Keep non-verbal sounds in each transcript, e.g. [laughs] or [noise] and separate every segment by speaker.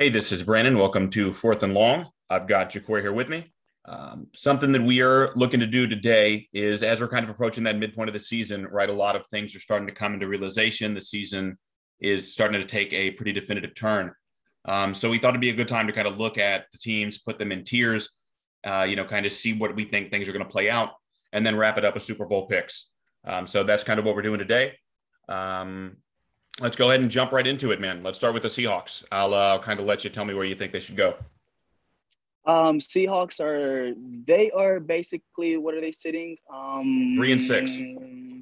Speaker 1: Hey, this is Brandon. Welcome to Fourth and Long. I've got Jacory here with me. Um, something that we are looking to do today is as we're kind of approaching that midpoint of the season, right? A lot of things are starting to come into realization. The season is starting to take a pretty definitive turn. Um, so we thought it'd be a good time to kind of look at the teams, put them in tiers, uh, you know, kind of see what we think things are going to play out, and then wrap it up with Super Bowl picks. Um, so that's kind of what we're doing today. Um, let's go ahead and jump right into it, man. Let's start with the Seahawks. I'll uh, kind of let you tell me where you think they should go.
Speaker 2: Um, Seahawks are they are basically what are they sitting? Um,
Speaker 1: three and six.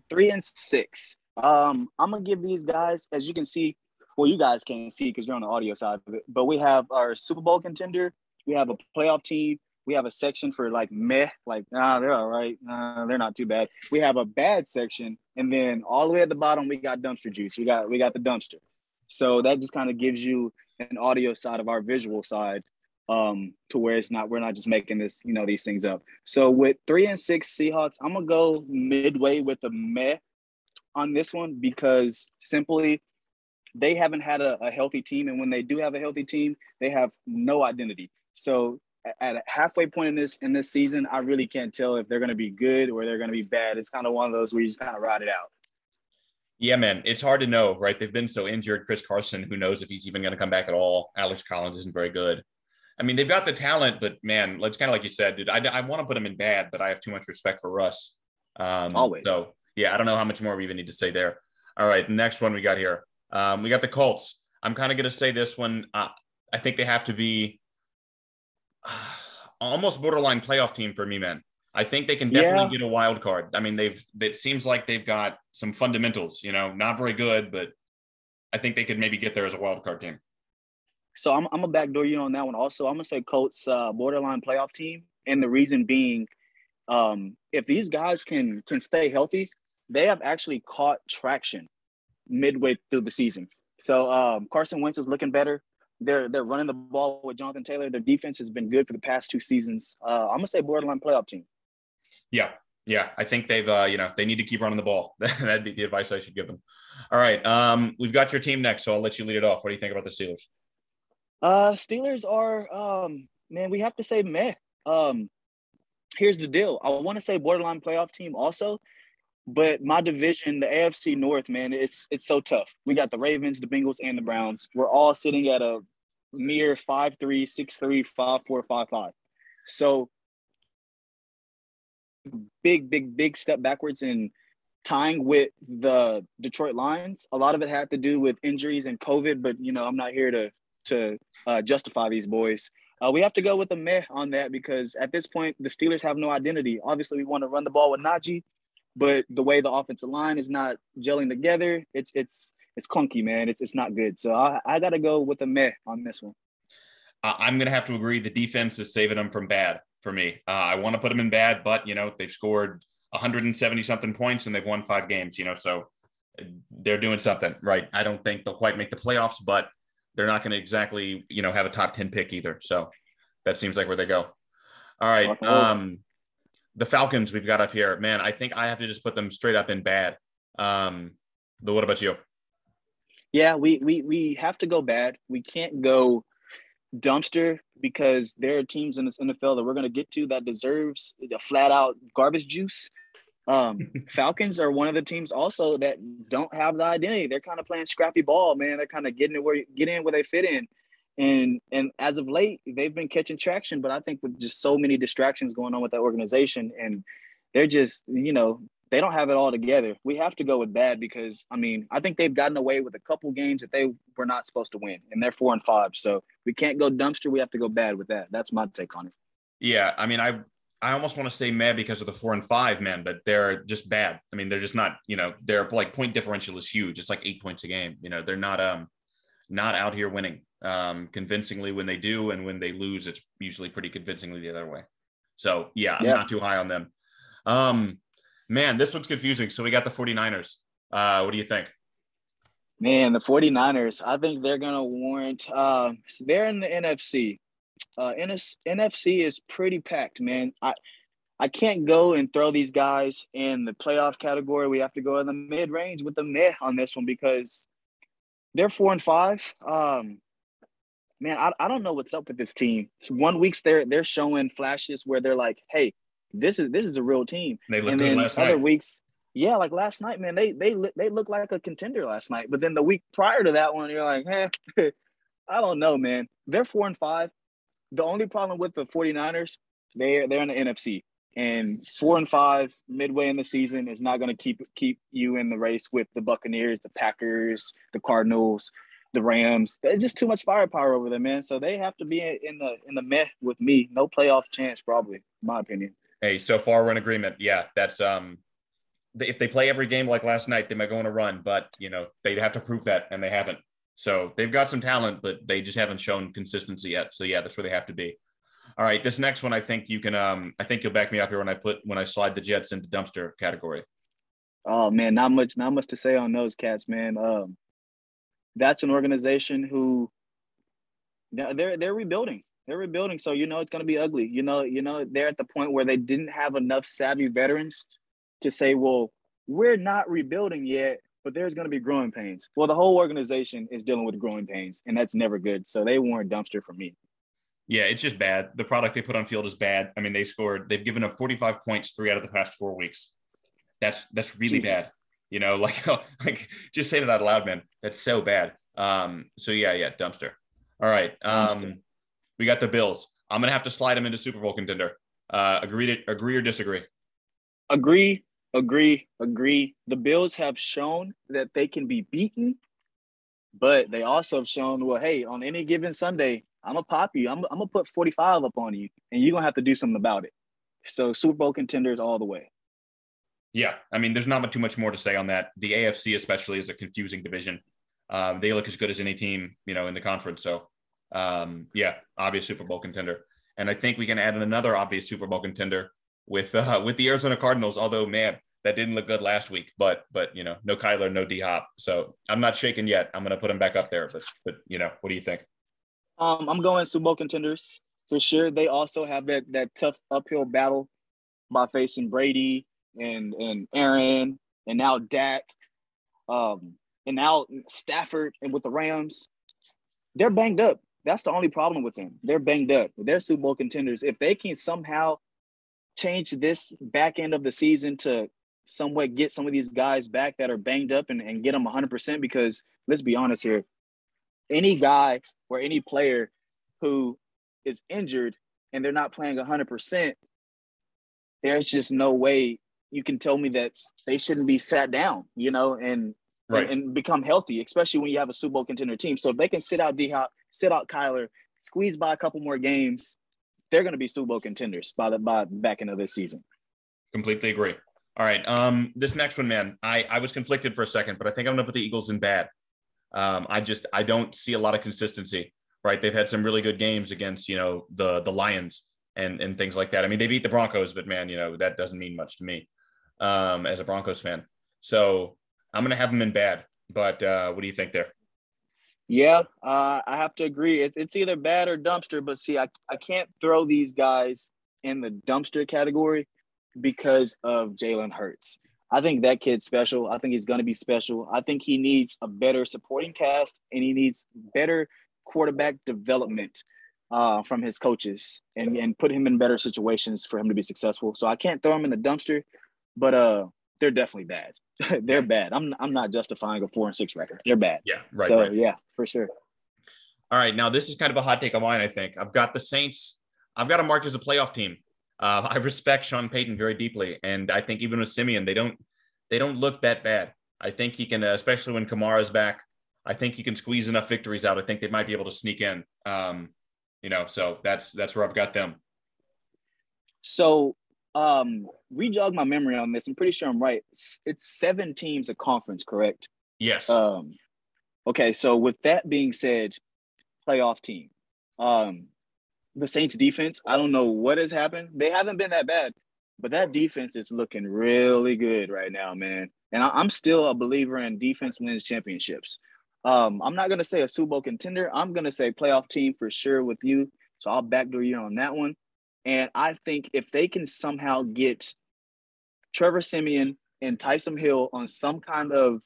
Speaker 2: Three and six. Um, I'm gonna give these guys, as you can see, well, you guys can't see because you're on the audio side of it, but we have our Super Bowl contender, we have a playoff team, we have a section for like meh, like nah, they're all right, nah, they're not too bad. We have a bad section, and then all the way at the bottom we got dumpster juice. We got we got the dumpster. So that just kind of gives you an audio side of our visual side, um, to where it's not we're not just making this you know these things up. So with three and six Seahawks, I'm gonna go midway with the meh on this one because simply they haven't had a, a healthy team, and when they do have a healthy team, they have no identity. So at a halfway point in this in this season, I really can't tell if they're going to be good or they're going to be bad. It's kind of one of those where you just kind of ride it out.
Speaker 1: Yeah, man, it's hard to know, right? They've been so injured. Chris Carson, who knows if he's even going to come back at all? Alex Collins isn't very good. I mean, they've got the talent, but man, it's kind of like you said, dude. I, I want to put him in bad, but I have too much respect for Russ. Um,
Speaker 2: Always.
Speaker 1: So yeah, I don't know how much more we even need to say there. All right, next one we got here. Um, we got the Colts. I'm kind of going to say this one. Uh, I think they have to be. [sighs] Almost borderline playoff team for me, man. I think they can definitely yeah. get a wild card. I mean, they've it seems like they've got some fundamentals, you know, not very good, but I think they could maybe get there as a wild card team.
Speaker 2: So I'm I'm a backdoor you on that one. Also, I'm gonna say Colts uh, borderline playoff team, and the reason being, um, if these guys can can stay healthy, they have actually caught traction midway through the season. So um, Carson Wentz is looking better they're they're running the ball with Jonathan Taylor. Their defense has been good for the past two seasons. Uh, I'm gonna say borderline playoff team.
Speaker 1: Yeah, yeah. I think they've uh, you know they need to keep running the ball. [laughs] That'd be the advice I should give them. All right, um, we've got your team next, so I'll let you lead it off. What do you think about the Steelers?
Speaker 2: Uh, Steelers are um, man, we have to say meh. Um, here's the deal. I want to say borderline playoff team also, but my division, the AFC North, man, it's it's so tough. We got the Ravens, the Bengals, and the Browns. We're all sitting at a mere five three, six three, five four, five five. So big, big, big step backwards in tying with the Detroit Lions. A lot of it had to do with injuries and COVID, but you know, I'm not here to to uh, justify these boys. Uh, we have to go with a meh on that because at this point, the Steelers have no identity. Obviously, we want to run the ball with Najee but the way the offensive line is not gelling together, it's it's it's clunky, man. It's it's not good. So I, I got to go with a meh on this one.
Speaker 1: I'm gonna have to agree. The defense is saving them from bad for me. Uh, I want to put them in bad, but you know they've scored 170 something points and they've won five games. You know, so they're doing something right. I don't think they'll quite make the playoffs, but they're not going to exactly you know have a top 10 pick either. So that seems like where they go. All right. Um, the Falcons we've got up here, man, I think I have to just put them straight up in bad. Um, but what about you?
Speaker 2: Yeah, we we we have to go bad. We can't go dumpster because there are teams in this NFL that we're going to get to that deserves a flat out garbage juice. Um, [laughs] Falcons are one of the teams also that don't have the identity. They're kind of playing scrappy ball, man. They're kind of getting it where get in where they fit in. And and as of late, they've been catching traction, but I think with just so many distractions going on with that organization, and they're just, you know, they don't have it all together. We have to go with bad because I mean, I think they've gotten away with a couple games that they were not supposed to win, and they're four and five. So we can't go dumpster. We have to go bad with that. That's my take on it.
Speaker 1: Yeah, I mean, I I almost want to say mad because of the four and five man, but they're just bad. I mean, they're just not. You know, their like point differential is huge. It's like eight points a game. You know, they're not um not out here winning um, convincingly when they do, and when they lose, it's usually pretty convincingly the other way. So yeah, I'm yeah. not too high on them. Um, man, this one's confusing. So we got the 49ers. Uh, what do you think?
Speaker 2: Man, the 49ers, I think they're going to warrant, uh, they're in the NFC. Uh, NS, NFC is pretty packed, man. I, I can't go and throw these guys in the playoff category. We have to go in the mid range with the meh on this one because they're four and five. Um, man, I, I don't know what's up with this team. One weeks they're they're showing flashes where they're like, hey, this is this is a real team.
Speaker 1: They look
Speaker 2: and
Speaker 1: good
Speaker 2: then
Speaker 1: last
Speaker 2: other
Speaker 1: night.
Speaker 2: weeks, yeah, like last night, man, they they they look like a contender last night. But then the week prior to that one, you're like, eh, [laughs] I don't know, man. They're four and five. The only problem with the 49ers, they're they're in the NFC. And four and five midway in the season is not going to keep keep you in the race with the Buccaneers, the Packers, the Cardinals, the Rams. There's just too much firepower over there, man. So they have to be in the in the meh with me. No playoff chance, probably, in my opinion.
Speaker 1: Hey, so far we're in agreement. Yeah, that's um if they play every game like last night, they might go on a run, but you know, they'd have to prove that and they haven't. So they've got some talent, but they just haven't shown consistency yet. So yeah, that's where they have to be. All right, this next one I think you can um I think you'll back me up here when I put when I slide the Jets into dumpster category.
Speaker 2: Oh man, not much, not much to say on those cats, man. Um, that's an organization who they're they're rebuilding. They're rebuilding, so you know it's going to be ugly. You know, you know they're at the point where they didn't have enough savvy veterans to say, "Well, we're not rebuilding yet, but there's going to be growing pains." Well, the whole organization is dealing with growing pains, and that's never good. So they warrant dumpster for me.
Speaker 1: Yeah, it's just bad. The product they put on field is bad. I mean, they scored, they've given up 45 points three out of the past four weeks. That's that's really
Speaker 2: Jesus.
Speaker 1: bad. You know, [laughs] like like just saying it out loud, man. That's so bad. Um, so yeah, yeah, dumpster. All right. Um,
Speaker 2: Dumpster.
Speaker 1: we got the Bills. I'm gonna have to slide them into Super Bowl contender. Uh, agree to agree or disagree?
Speaker 2: Agree, agree, agree. The Bills have shown that they can be beaten, but they also have shown, well, hey, on any given Sunday, I'm gonna pop you. I'm, I'm gonna put 45 up on you, and you're gonna have to do something about it. So Super Bowl contenders all the way.
Speaker 1: Yeah, I mean, there's not too much more to say on that. The AFC, especially, is a confusing division. Um, they look as good as any team, you know, in the conference. So, um, yeah, obvious Super Bowl contender. And I think we can add another obvious Super Bowl contender with uh, [laughs] with the Arizona Cardinals. Although, man, that didn't look good last week. But but you know, no Kyler, no D Hop. So I'm not shaking yet. I'm to put him back up there. But but you know, what do you think?
Speaker 2: Um, I'm going Super Bowl contenders for sure. They also have that that tough uphill battle by facing Brady and and Aaron and now Dak, um, and now Stafford and with the Rams. They're banged up. That's the only problem with them. They're banged up. They're Super Bowl contenders. If they can somehow change this back end of the season to somewhat get some of these guys back that are banged up and, and get them 100%, because let's be honest here, any guy or any player who is injured and they're not playing 100%, there's just no way you can tell me that they shouldn't be sat down, you know, and
Speaker 1: Right.
Speaker 2: and, and become healthy, especially when you have a Super Bowl contender team. So if they can sit out D Hop, sit out Kyler, squeeze by a couple more games, they're going to be Super Bowl contenders by the by back end of this season.
Speaker 1: Completely agree. All right. Um, this next one, man, I, I was conflicted for a second, but I think I'm gonna put the Eagles in bad. Um, I just I don't see a lot of consistency. Right. They've had some really good games against, you know, the the Lions and and things like that. I mean, they beat the Broncos, but man, you know, that doesn't mean much to me um as a Broncos fan. So I'm gonna have them in bad. But uh what do you think there?
Speaker 2: Yeah, uh, I have to agree. It, it's either bad or dumpster. But see, I, I can't throw these guys in the dumpster category because of Jalen Hurts. I think that kid's special. I think he's going to be special. I think he needs a better supporting cast and he needs better quarterback development uh, from his coaches and, and put him in better situations for him to be successful. So I can't throw him in the dumpster, but uh, they're definitely bad. [laughs] they're bad. I'm I'm not justifying a four and six record. They're bad.
Speaker 1: Yeah, right.
Speaker 2: so
Speaker 1: right.
Speaker 2: yeah, for sure.
Speaker 1: All right, now this is kind of a hot take of mine. I think I've got the Saints. I've got them marked as a playoff team. Uh, [laughs] I respect Sean Payton very deeply, and I think even with Siemian, they don't they don't look that bad. I think he can, uh, especially when Kamara's back. I think he can squeeze enough victories out. I think they might be able to sneak in. Um, you know, so that's that's where I've got them.
Speaker 2: So, um, rejog my memory on this. I'm pretty sure I'm right. It's seven teams a conference, correct?
Speaker 1: Yes.
Speaker 2: Um, okay. So, with that being said, playoff team. Um, the Saints defense. I don't know what has happened. They haven't been that bad, but that defense is looking really good right now, man. And I, I'm still a believer in defense wins championships. Um, I'm not gonna say a Super Bowl contender. I'm gonna say playoff team for sure with you. So I'll backdoor you on that one. And I think if they can somehow get Trevor Siemian and Taysom Hill on some kind of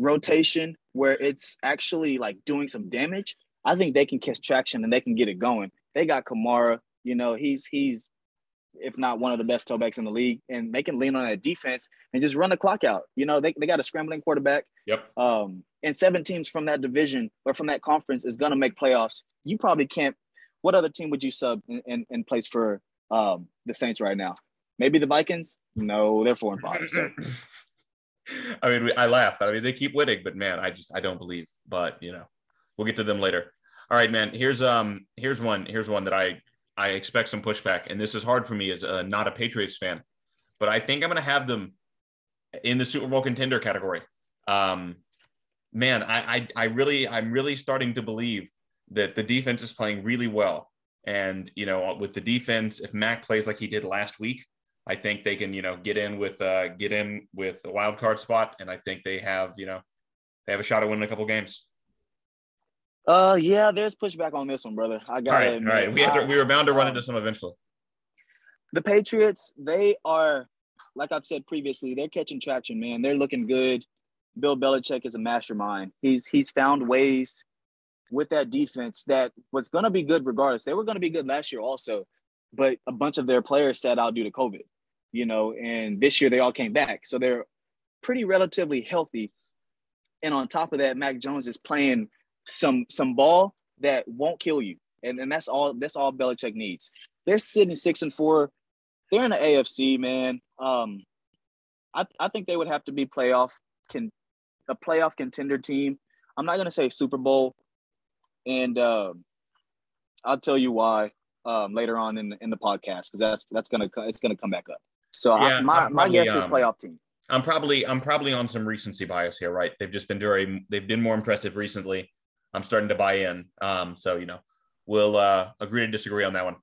Speaker 2: rotation where it's actually like doing some damage, I think they can catch traction and they can get it going. They got Kamara. You know, he's he's if not one of the best tailbacks in the league, and they can lean on that defense and just run the clock out. You know, they, they got a scrambling quarterback.
Speaker 1: Yep.
Speaker 2: Um, and seven teams from that division or from that conference is gonna make playoffs. You probably can't. What other team would you sub in, in, in place for um, the Saints right now? Maybe the Vikings. No, they're four and five. So. [laughs]
Speaker 1: I mean, I laugh. I mean, they keep winning, but man, I just I don't believe. But you know, we'll get to them later. All right, man. Here's um here's one here's one that I I expect some pushback, and this is hard for me as a, not a Patriots fan, but I think I'm to have them in the Super Bowl contender category. Um, man, I, I I really I'm really starting to believe that the defense is playing really well, and you know, with the defense, if Mac plays like he did last week, I think they can you know get in with uh, get in with a wild card spot, and I think they have you know they have a shot at winning a couple games.
Speaker 2: Uh, yeah, there's pushback on this one, brother. I got it.
Speaker 1: all right, all right. We had to, we were bound to run into some eventually.
Speaker 2: The Patriots, they are, like I've said previously, they're catching traction, man. They're looking good. Bill Belichick is a mastermind. He's he's found ways with that defense that was going to be good regardless. They were going to be good last year also, but a bunch of their players sat out due to COVID, you know, and this year they all came back. So they're pretty relatively healthy. And on top of that, Mac Jones is playing some some ball that won't kill you. And, and that's all that's all Belichick needs. They're sitting six and four. They're in the AFC, man. Um, I, I think they would have to be playoff can a playoff contender team. I'm not gonna say Super Bowl, and uh, I'll tell you why um, later on in the, in the podcast because that's that's gonna it's gonna come back up. So yeah, I, my probably, my guess um, is playoff team.
Speaker 1: I'm probably I'm probably on some recency bias here, right? They've just been very they've been more impressive recently. I'm starting to buy in. Um, so you know, we'll uh, agree to disagree on that one.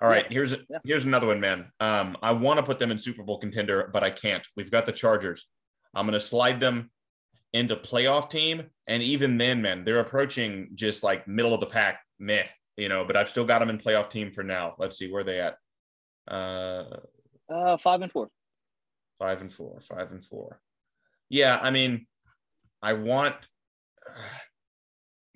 Speaker 1: All right, yeah. here's yeah. here's another one, man. Um, I want to put them in Super Bowl contender, but I can't. We've got the Chargers. I'm going to slide them into playoff team, and even then, man, they're approaching just like middle of the pack. Meh, you know. But I've still got them in playoff team for now. Let's see where they at.
Speaker 2: Uh, uh, five and four.
Speaker 1: Five and four. Five and four. Yeah, I mean, I want.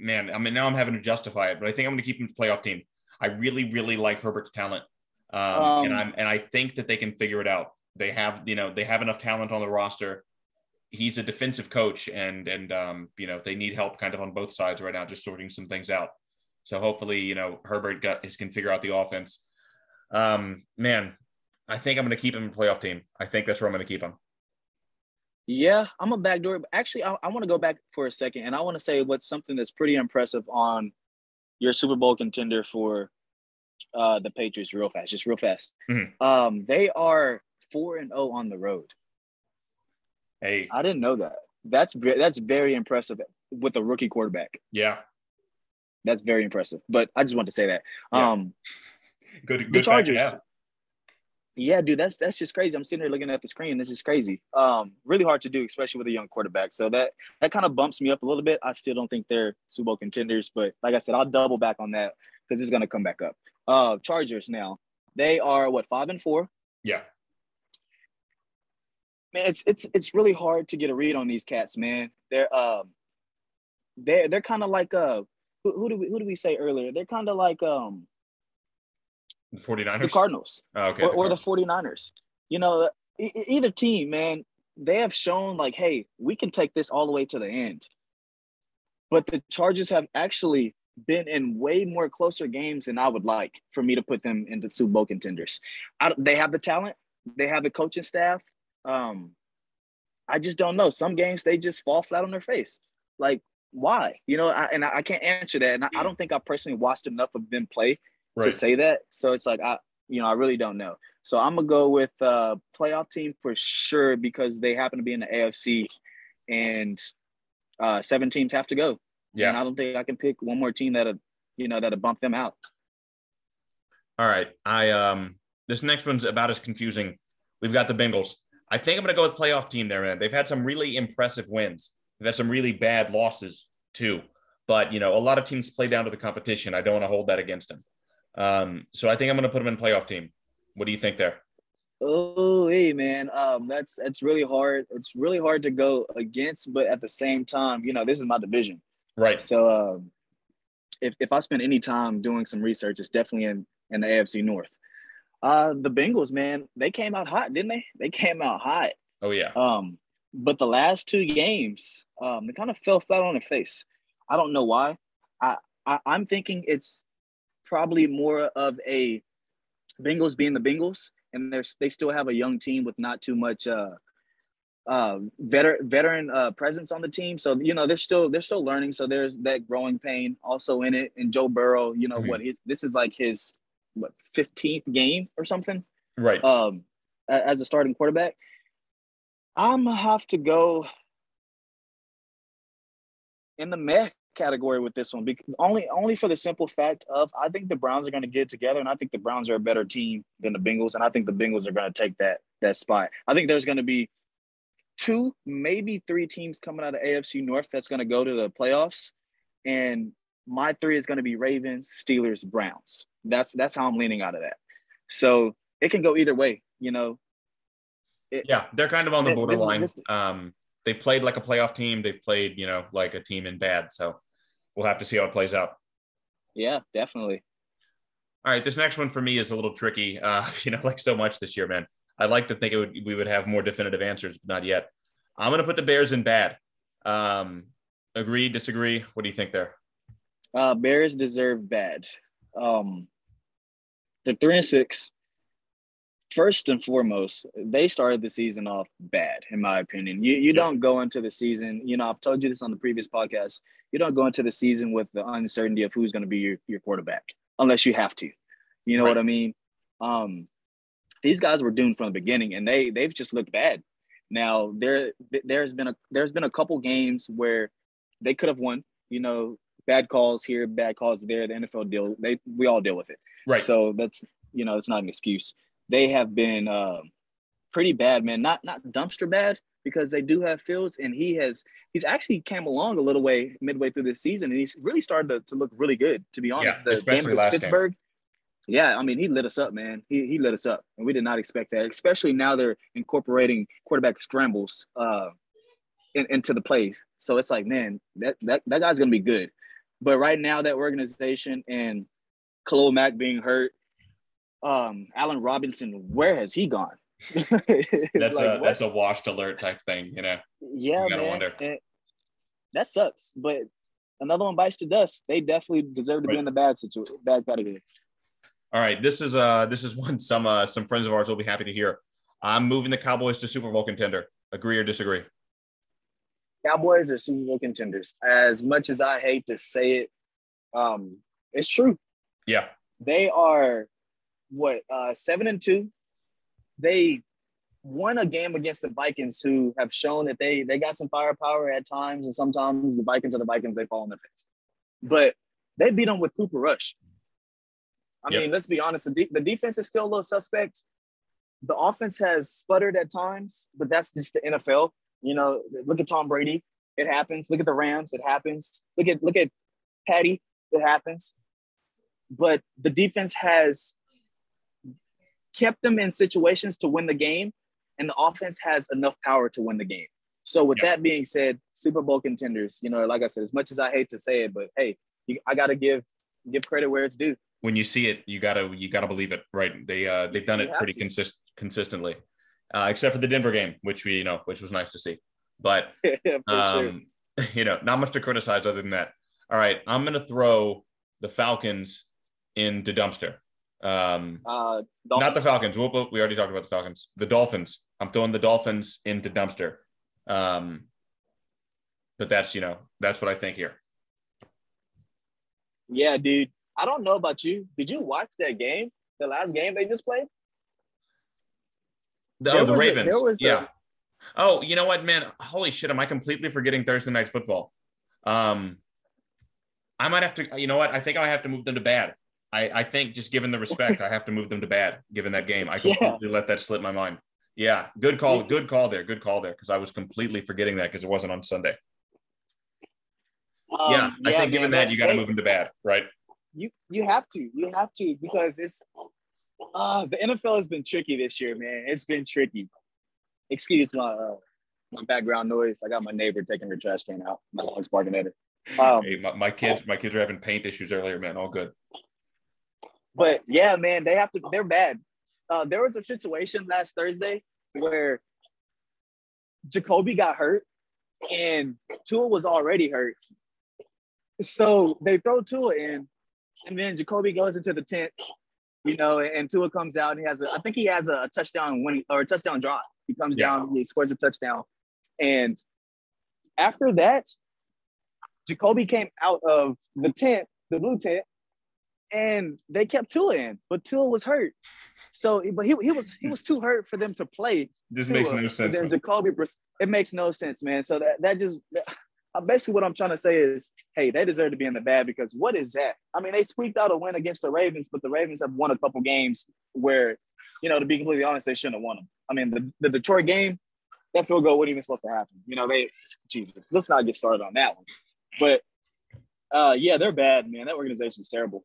Speaker 1: Man, I mean, now I'm having to justify it, but I think I'm going to keep him the playoff team. I really, really like Herbert's talent, um, um, and I'm and I think that they can figure it out. They have, you know, they have enough talent on the roster. He's a defensive coach, and and um, you know they need help kind of on both sides right now, just sorting some things out. So hopefully, you know, Herbert got his can figure out the offense. Um, man, I think I'm going to keep him in playoff team. I think that's where I'm going to keep him.
Speaker 2: Yeah, I'm a backdoor. Actually, I, I want to go back for a second, and I want to say what's something that's pretty impressive on your Super Bowl contender for uh, the Patriots, real fast, just real fast. Mm-hmm. Um, they are four and oh on the road.
Speaker 1: Hey,
Speaker 2: I didn't know that. That's that's very impressive with a rookie quarterback.
Speaker 1: Yeah,
Speaker 2: that's very impressive. But I just want to say that. Yeah. Um,
Speaker 1: good, good
Speaker 2: the Chargers. Yeah, yeah, dude, that's that's just crazy. I'm sitting here looking at the screen. It's just crazy. Um, really hard to do, especially with a young quarterback. So that that kind of bumps me up a little bit. I still don't think they're Super Bowl contenders, but like I said, I'll double back on that because it's gonna come back up. Uh, Chargers now, they are what five and four.
Speaker 1: Yeah.
Speaker 2: Man, it's it's it's really hard to get a read on these cats, man. They're um, they're they're kind of like uh, who, who do we who do we say earlier? They're kind of like um
Speaker 1: the 49ers?
Speaker 2: The Cardinals.
Speaker 1: Oh, okay.
Speaker 2: Or, the, or the 49ers. You know, e- either team, man, they have shown like, hey, we can take this all the way to the end. But the Chargers have actually been in way more closer games than I would like for me to put them into Super Bowl contenders. I, they have the talent, they have the coaching staff. Um, I just don't know. Some games they just fall flat on their face. Like, why? You know, I, and I, can't answer that. And I, I, don't think I personally watched enough of them play right. to say that. So it's like I, you know, I really don't know. So I'm gonna go with uh playoff team for sure because they happen to be in the AFC, and uh, seven teams have to go. Yeah, and I don't think I can pick one more team that'll, you know, that'll bump them out.
Speaker 1: All right, I um, this next one's about as confusing. We've got the Bengals. I think I'm gonna go with playoff team there, man. They've had some really impressive wins. They've had some really bad losses too. But you know, a lot of teams play down to the competition. I don't want to hold that against them. Um, so I think I'm going to put them in playoff team. What do you think there?
Speaker 2: Oh, hey man, um, that's that's really hard. It's really hard to go against, but at the same time, you know, this is my division,
Speaker 1: right?
Speaker 2: So, um, if, if I spend any time doing some research, it's definitely in, in the AFC North. Uh, the Bengals, man, they came out hot, didn't they? They came out hot.
Speaker 1: Oh yeah.
Speaker 2: Um, but the last two games, um, they kind of fell flat on their face. I don't know why. I, I I'm thinking it's probably more of a Bengals being the Bengals, and they're they still have a young team with not too much uh, uh, veteran veteran uh, presence on the team. So you know they're still they're still learning. So there's that growing pain also in it. And Joe Burrow, you know mm-hmm. what? this is like his what 15th game or something,
Speaker 1: right?
Speaker 2: Um, as a starting quarterback, I'm gonna have to go in the meh category with this one, because only only for the simple fact of I think the Browns are going to get together, and I think the Browns are a better team than the Bengals, and I think the Bengals are going to take that that spot. I think there's going to be two, maybe three teams coming out of AFC North that's going to go to the playoffs, and my three is going to be Ravens, Steelers, Browns. That's that's how I'm leaning out of that. So it can go either way, you know.
Speaker 1: It, yeah, they're kind of on the borderline. This, this, um, they played like a playoff team. They've played, you know, like a team in bad. So we'll have to see how it plays out.
Speaker 2: Yeah, definitely.
Speaker 1: All right, this next one for me is a little tricky. Uh, [laughs] you know, like so much this year, man. I'd like to think it would we would have more definitive answers, but not yet. I'm going to put the Bears in bad. Um, agree, disagree? What do you think there?
Speaker 2: Uh, Bears deserve bad. Um, they're three and six. First and foremost, they started the season off bad, in my opinion. You you don't go into the season, you know, I've told you this on the previous podcast. You don't go into the season with the uncertainty of who's going to be your, your quarterback, unless you have to. You know right. what I mean? Um, these guys were doomed from the beginning, and they they've just looked bad. Now there there's been a there's been a couple games where they could have won. You know, bad calls here, bad calls there. The NFL deal they we all deal with it.
Speaker 1: Right.
Speaker 2: So that's you know it's not an excuse. They have been uh, pretty bad, man. Not not dumpster bad because they do have Fields, and he has he's actually came along a little way midway through this season, and he's really started to, to look really good. To be honest,
Speaker 1: yeah, the game against Pittsburgh. Game
Speaker 2: yeah, I mean, he lit us up, man. He, he lit us up, and we did not expect that. Especially now they're incorporating quarterback scrambles uh, in, into the plays. So it's like, man, that that that guy's gonna be good. But right now, that organization and Khalil Mack being hurt, um, Allen Robinson, where has he gone? [laughs]
Speaker 1: that's like, a that's a washed alert type thing, you know.
Speaker 2: Yeah, you man. Wonder. that sucks, but another one bites the dust. They definitely deserve to right. be in the bad situation, bad category.
Speaker 1: All right, this is uh this is one some uh some friends of ours will be happy to hear. I'm moving the Cowboys to Super Bowl contender. Agree or disagree?
Speaker 2: Cowboys are Super Bowl contenders. As much as I hate to say it, um, it's true.
Speaker 1: Yeah.
Speaker 2: They are what uh seven and two. They won a game against the Vikings, who have shown that they they got some firepower at times, and sometimes the Vikings are the Vikings, they fall in their face. But they beat them with Cooper Rush. I yep. mean, let's be honest. The, de- the defense is still a little suspect. The offense has sputtered at times, but that's just the NFL. You know, look at Tom Brady. It happens. Look at the Rams. It happens. Look at look at Patty. It happens. But the defense has kept them in situations to win the game, and the offense has enough power to win the game. So, with yep. that being said, Super Bowl contenders. You know, like I said, as much as I hate to say it, but hey, you, I got to give give credit where it's due
Speaker 1: when you see it, you gotta you gotta believe it, right? They uh they've done it pretty consist consistently, uh, except for the Denver game, which we you know which was nice to see. But [laughs] um, sure. [laughs] you know, not much to criticize other than that. All right, I'm gonna throw the Falcons into dumpster. Um, uh, not the Falcons. we we already talked about the Falcons. The Dolphins. I'm throwing the Dolphins into dumpster. Um, but that's you know that's what I think here.
Speaker 2: Yeah, dude. I don't know about you. Did you watch that game? The last game they just played?
Speaker 1: Oh, the Ravens. A, yeah. A... oh, you know what, man? Holy shit! Am I completely forgetting Thursday night football? Um, I might have to. You know what? I think I have to move them to bad. I, I think just given the respect, I have to move them to bad. Given that game, I [laughs] completely yeah. let that slip my mind. Yeah, good call. Good call there. Good call there. Because I was completely forgetting that because it wasn't on Sunday. Um, yeah, I think man, given that, that you got to move them to bad, right?
Speaker 2: you you have to you have to because it's uh the NFL has been tricky this year, man. It's been tricky. Excuse my uh, my background noise. I got my neighbor taking her trash can out. My dog's barking at her.
Speaker 1: Um, hey, my, my kids, my kids are having paint issues earlier, man. All good.
Speaker 2: But yeah, man, they have to. They're bad. Uh, there was a situation last Thursday where Jacoby got hurt, and Tua was already hurt. So they throw Tua in, and then Jacoby goes into the tent, you know, and Tua comes out and he has a, I think he has a, touchdown winning or a touchdown drive. He comes yeah. down, he scores a touchdown, and after that, Jacoby came out of the tent, the blue tent, and they kept Tua in, but Tua was hurt. So, but he, he was he was too hurt for them to play.
Speaker 1: This Tua. makes no sense.
Speaker 2: Then Jacoby, it makes no sense, man. So that that just basically what I'm trying to say is, hey, they deserve to be in the bad because what is that? I mean, they squeaked out a win against the Ravens, but the Ravens have won a couple games where, you know, to be completely honest, they shouldn't have won them. I mean, the, the Detroit game, that field goal wasn't even supposed to happen. You know, they Jesus, let's not get started on that one. But uh, yeah, they're bad, man. That organization is terrible.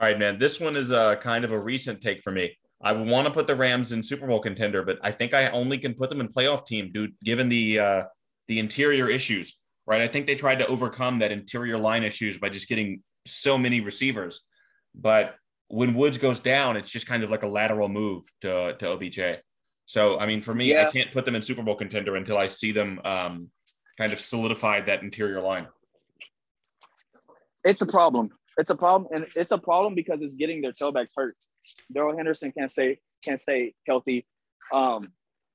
Speaker 1: All right, man. This one is a kind of a recent take for me. I want to put the Rams in Super Bowl contender, but I think I only can put them in playoff team, dude. Given the uh, the interior issues, right? I think they tried to overcome that interior line issues by just getting so many receivers. But when Woods goes down, it's just kind of like a lateral move to to OBJ. So I mean, for me, yeah. I can't put them in Super Bowl contender until I see them um, kind of solidified that interior line.
Speaker 2: It's a problem. It's a problem, and it's a problem because it's getting their tailbacks hurt. Darrell Henderson can't stay can't stay healthy. Um,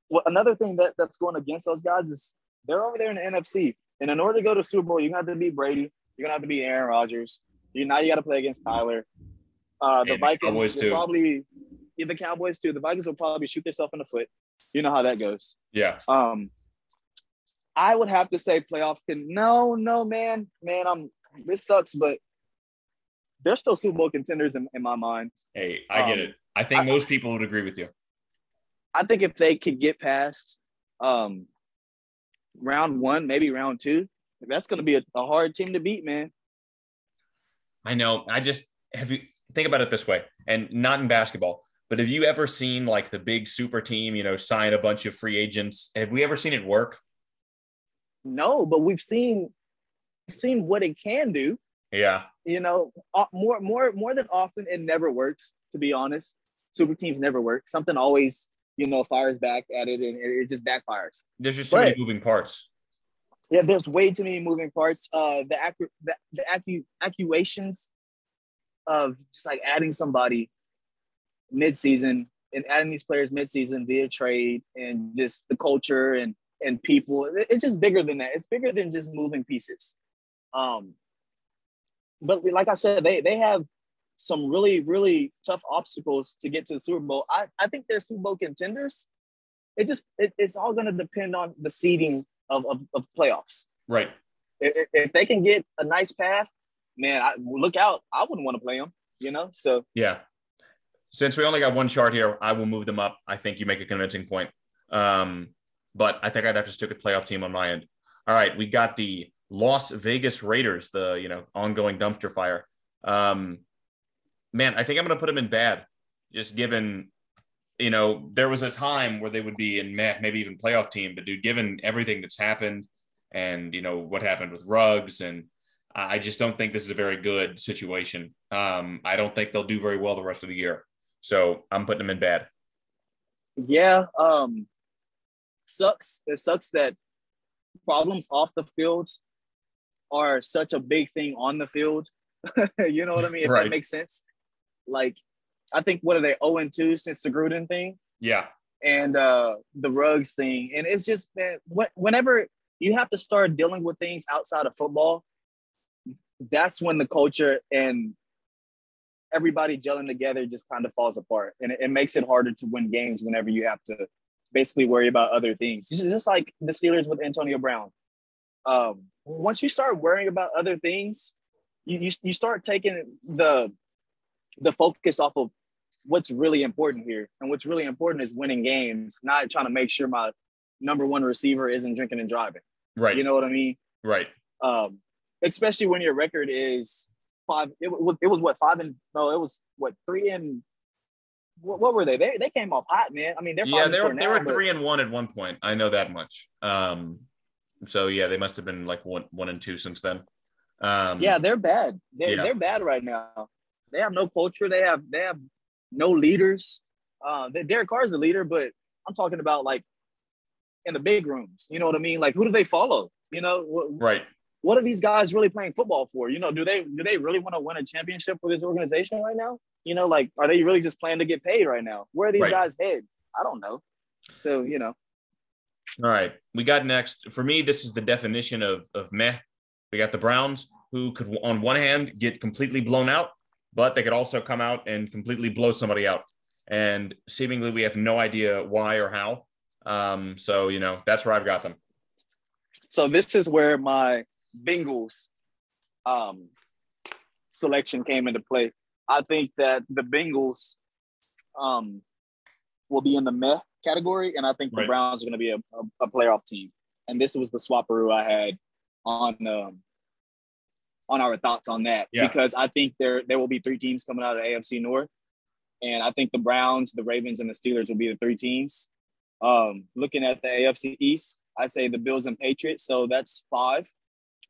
Speaker 2: well, another thing that, that's going against those guys is they're over there in the NFC, and in order to go to Super Bowl, you're gonna have to beat Brady. You're gonna have to beat Aaron Rodgers. You now you got to play against Kyler. Uh, the and Vikings the probably yeah, the Cowboys too. The Vikings will probably shoot themselves in the foot. You know how that goes.
Speaker 1: Yeah.
Speaker 2: Um, I would have to say playoff can. No, no, man, man. I'm. This sucks, but they're still Super Bowl contenders in, in my mind.
Speaker 1: Hey, I get um, it. I think I, most people would agree with you.
Speaker 2: I think if they could get past um, round one, maybe round two, that's going to be a, a hard team to beat, man.
Speaker 1: I know. I just have you think about it this way, and not in basketball, but have you ever seen like the big super team, you know, sign a bunch of free agents? Have we ever seen it work?
Speaker 2: No, but we've seen we've seen what it can do.
Speaker 1: Yeah.
Speaker 2: You know, uh, more more more than often it never works. To be honest, super teams never work. Something always you know fires back at it, and it just backfires.
Speaker 1: There's just too but, many moving parts.
Speaker 2: Yeah, there's way too many moving parts. Uh, the accu- the, the accu- accusations of just like adding somebody mid-season and adding these players mid-season via trade and just the culture and and people. It's just bigger than that. It's bigger than just moving pieces. Um, but like I said, they they have some really really tough obstacles to get to the Super Bowl. I, I think they're Super Bowl contenders. It just it, it's all going to depend on the seeding of, of, of playoffs.
Speaker 1: Right.
Speaker 2: If, if, they can get a nice path, man, I, look out. I wouldn't want to play them. You know. So
Speaker 1: yeah. Since we only got one chart here, I will move them up. I think you make a convincing point. Um, but I think I'd have to stick a playoff team on my end. All right, we got the Las Vegas Raiders, the you know ongoing dumpster fire. Um, man, I think I'm going to put them in bad, just given you know there was a time where they would be in meh, maybe even playoff team, but dude, given everything that's happened and you know what happened with Ruggs and I just don't think this is a very good situation. Um, I don't think they'll do very well the rest of the year. So I'm putting them in bad.
Speaker 2: Yeah. Um, sucks. It sucks that problems off the field are such a big thing on the field. [laughs] you know what I mean? If right. that makes sense. Like, I think what are they 0 and 2 since the Gruden thing?
Speaker 1: Yeah.
Speaker 2: And uh the Ruggs thing. And it's just man, whenever you have to start dealing with things outside of football, that's when the culture and everybody gelling together just kind of falls apart. And it, it makes it harder to win games whenever you have to basically worry about other things. It's just like the Steelers with Antonio Brown. Um, once you start worrying about other things, you, you, you start taking the the focus off of what's really important here. And what's really important is winning games, not trying to make sure my number one receiver isn't drinking and driving.
Speaker 1: Right.
Speaker 2: You know what I mean?
Speaker 1: Right.
Speaker 2: Um, especially when your record is five. It was it was what five and no, it was what three and what, what, were they? They they came off hot, man. I mean, they're
Speaker 1: yeah, they were they were three and one at one point. I know that much. Um, So yeah, they must have been like one one and two since then. Um,
Speaker 2: yeah, they're bad. They're
Speaker 1: yeah.
Speaker 2: they're bad right now. They have no culture. They have they have no leaders. Uh, Derek Carr is a leader, but I'm talking about like in the big rooms. You know what I mean? Like who do they follow? You know, what,
Speaker 1: right.
Speaker 2: What are these guys really playing football for? You know, do they do they really want to win a championship for this organization right now? You know, like are they really just playing to get paid right now? Where are these
Speaker 1: Right.
Speaker 2: guys head? I don't know. So you know,
Speaker 1: All right. We got next. For me, this is the definition of, of meh. We got the Browns, who could, on one hand, get completely blown out, but they could also come out and completely blow somebody out. And seemingly, we have no idea why or how. Um, so, you know, that's where I've got them.
Speaker 2: so this is where my Bengals um, selection came into play. I think that the Bengals um, will be in the meh category, and I think the
Speaker 1: Right.
Speaker 2: Browns are going to be a, a, a playoff team. And this was the swapperoo I had on um, on our thoughts on that
Speaker 1: Yeah.
Speaker 2: because I think there there will be three teams coming out of the AFC North, and I think the Browns, the Ravens, and the Steelers will be the three teams. Um, looking at the AFC East, I say the Bills and Patriots, so that's five.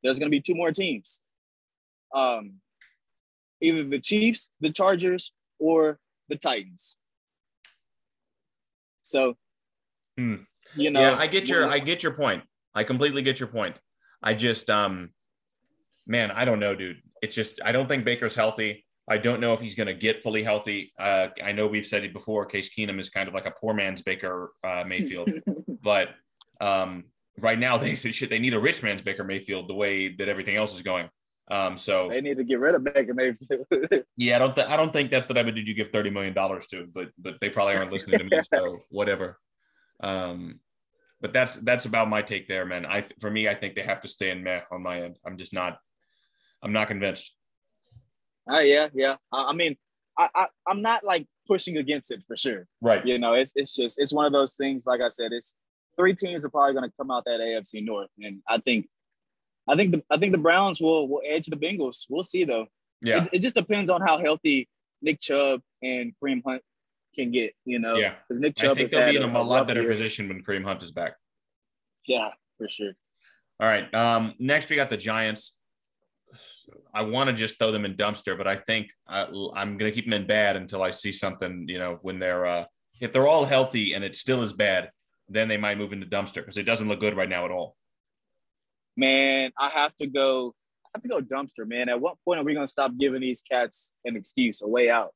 Speaker 2: There's going to be two more teams. Um, either the Chiefs, the Chargers, or the Titans. So,
Speaker 1: Hmm.
Speaker 2: you know,
Speaker 1: yeah, I get your I get your point. I completely get your point. I just um man, I don't know, dude. It's just I don't think Baker's healthy. I don't know if he's going to get fully healthy. Uh, I know we've said it before. Case Keenum is kind of like a poor man's Baker uh, Mayfield, [laughs] but um, right now [laughs] they should they need a rich man's Baker Mayfield the way that everything else is going. Um, so
Speaker 2: they need to get rid of Baker Mayfield. [laughs]
Speaker 1: yeah, I don't th- I don't think that's the type of dude you give thirty million dollars to, but but they probably aren't listening to me, so whatever. Um, but that's that's about my take there, man. I for me, I think they have to stay in meh on my end. I'm just not, I'm not convinced.
Speaker 2: Oh yeah, yeah. I, I mean, I, I I'm not like pushing against it for sure.
Speaker 1: Right.
Speaker 2: You know, it's it's just it's one of those things. Like I said, it's three teams are probably going to come out that AFC North, and I think, I think the I think the Browns will will edge the Bengals. We'll see though.
Speaker 1: Yeah.
Speaker 2: It, it just depends on how healthy Nick Chubb and Kareem Hunt can get. You know,
Speaker 1: Yeah.
Speaker 2: 'Cause Nick
Speaker 1: I
Speaker 2: Chubb
Speaker 1: think
Speaker 2: has
Speaker 1: they'll be in a,
Speaker 2: a
Speaker 1: lot better
Speaker 2: year.
Speaker 1: position when Kareem Hunt is back.
Speaker 2: Yeah, for sure.
Speaker 1: All right. Um, next, we got the Giants. I want to just throw them in dumpster, but I think I, I'm going to keep them in bad until I see something. You know, when they're uh, if they're all healthy and it still is bad, then they might move into dumpster because it doesn't look good right now at all.
Speaker 2: Man, I have to go. I have to go dumpster, man. At what point are we gonna stop giving these cats an excuse, a way out?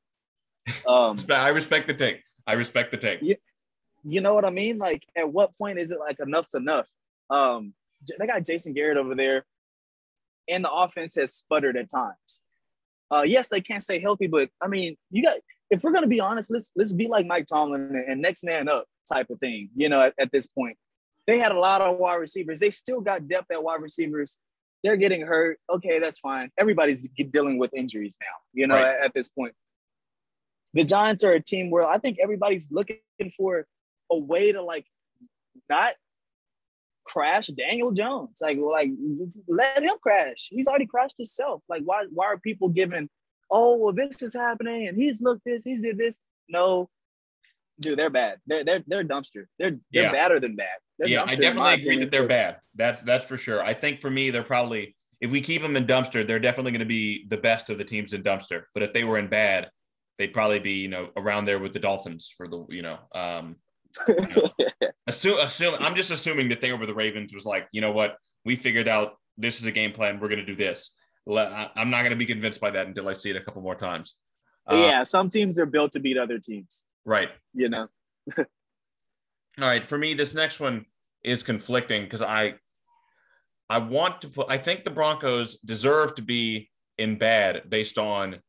Speaker 2: [laughs] Um,
Speaker 1: I respect the take. I respect the take.
Speaker 2: Yeah. you know what I mean? Like, at what point is it like enough's enough? Um, they got Jason Garrett over there, and the offense has sputtered at times. Uh, yes, they can't stay healthy, but I mean, you got. If we're gonna be honest, let's let's be like Mike Tomlin and, next man up type of thing. You know, at, at this point, they had a lot of wide receivers. They still got depth at wide receivers. They're getting hurt. Okay, that's fine. Everybody's dealing with injuries now. You know,
Speaker 1: Right.
Speaker 2: at, at this point, the Giants are a team where I think everybody's looking for a way to like not crash Daniel Jones. Like, like let him crash. He's already crashed himself. Like, why why are people giving, oh well, this is happening and he's looked this, he's did this. No, dude, they're bad. They're they're they're dumpster. They're they're
Speaker 1: Yeah.
Speaker 2: badder than bad. They're
Speaker 1: yeah, I definitely agree that they're bad. That's that's for sure. I think for me, they're probably if we keep them in dumpster, they're definitely going to be the best of the teams in dumpster. But if they were in bad, they'd probably be you know around there with the Dolphins for the you know. Um, [laughs] assume assume I'm just assuming the thing over the Ravens was like you know what we figured out this is a game plan. We're going to do this. I'm not going to be convinced by that until I see it a couple more times. Uh,
Speaker 2: yeah, some teams are built to beat other teams.
Speaker 1: Right.
Speaker 2: You know. [laughs]
Speaker 1: All right, for me, this next one is conflicting because I, I want to put. I think the Broncos deserve to be in bad based on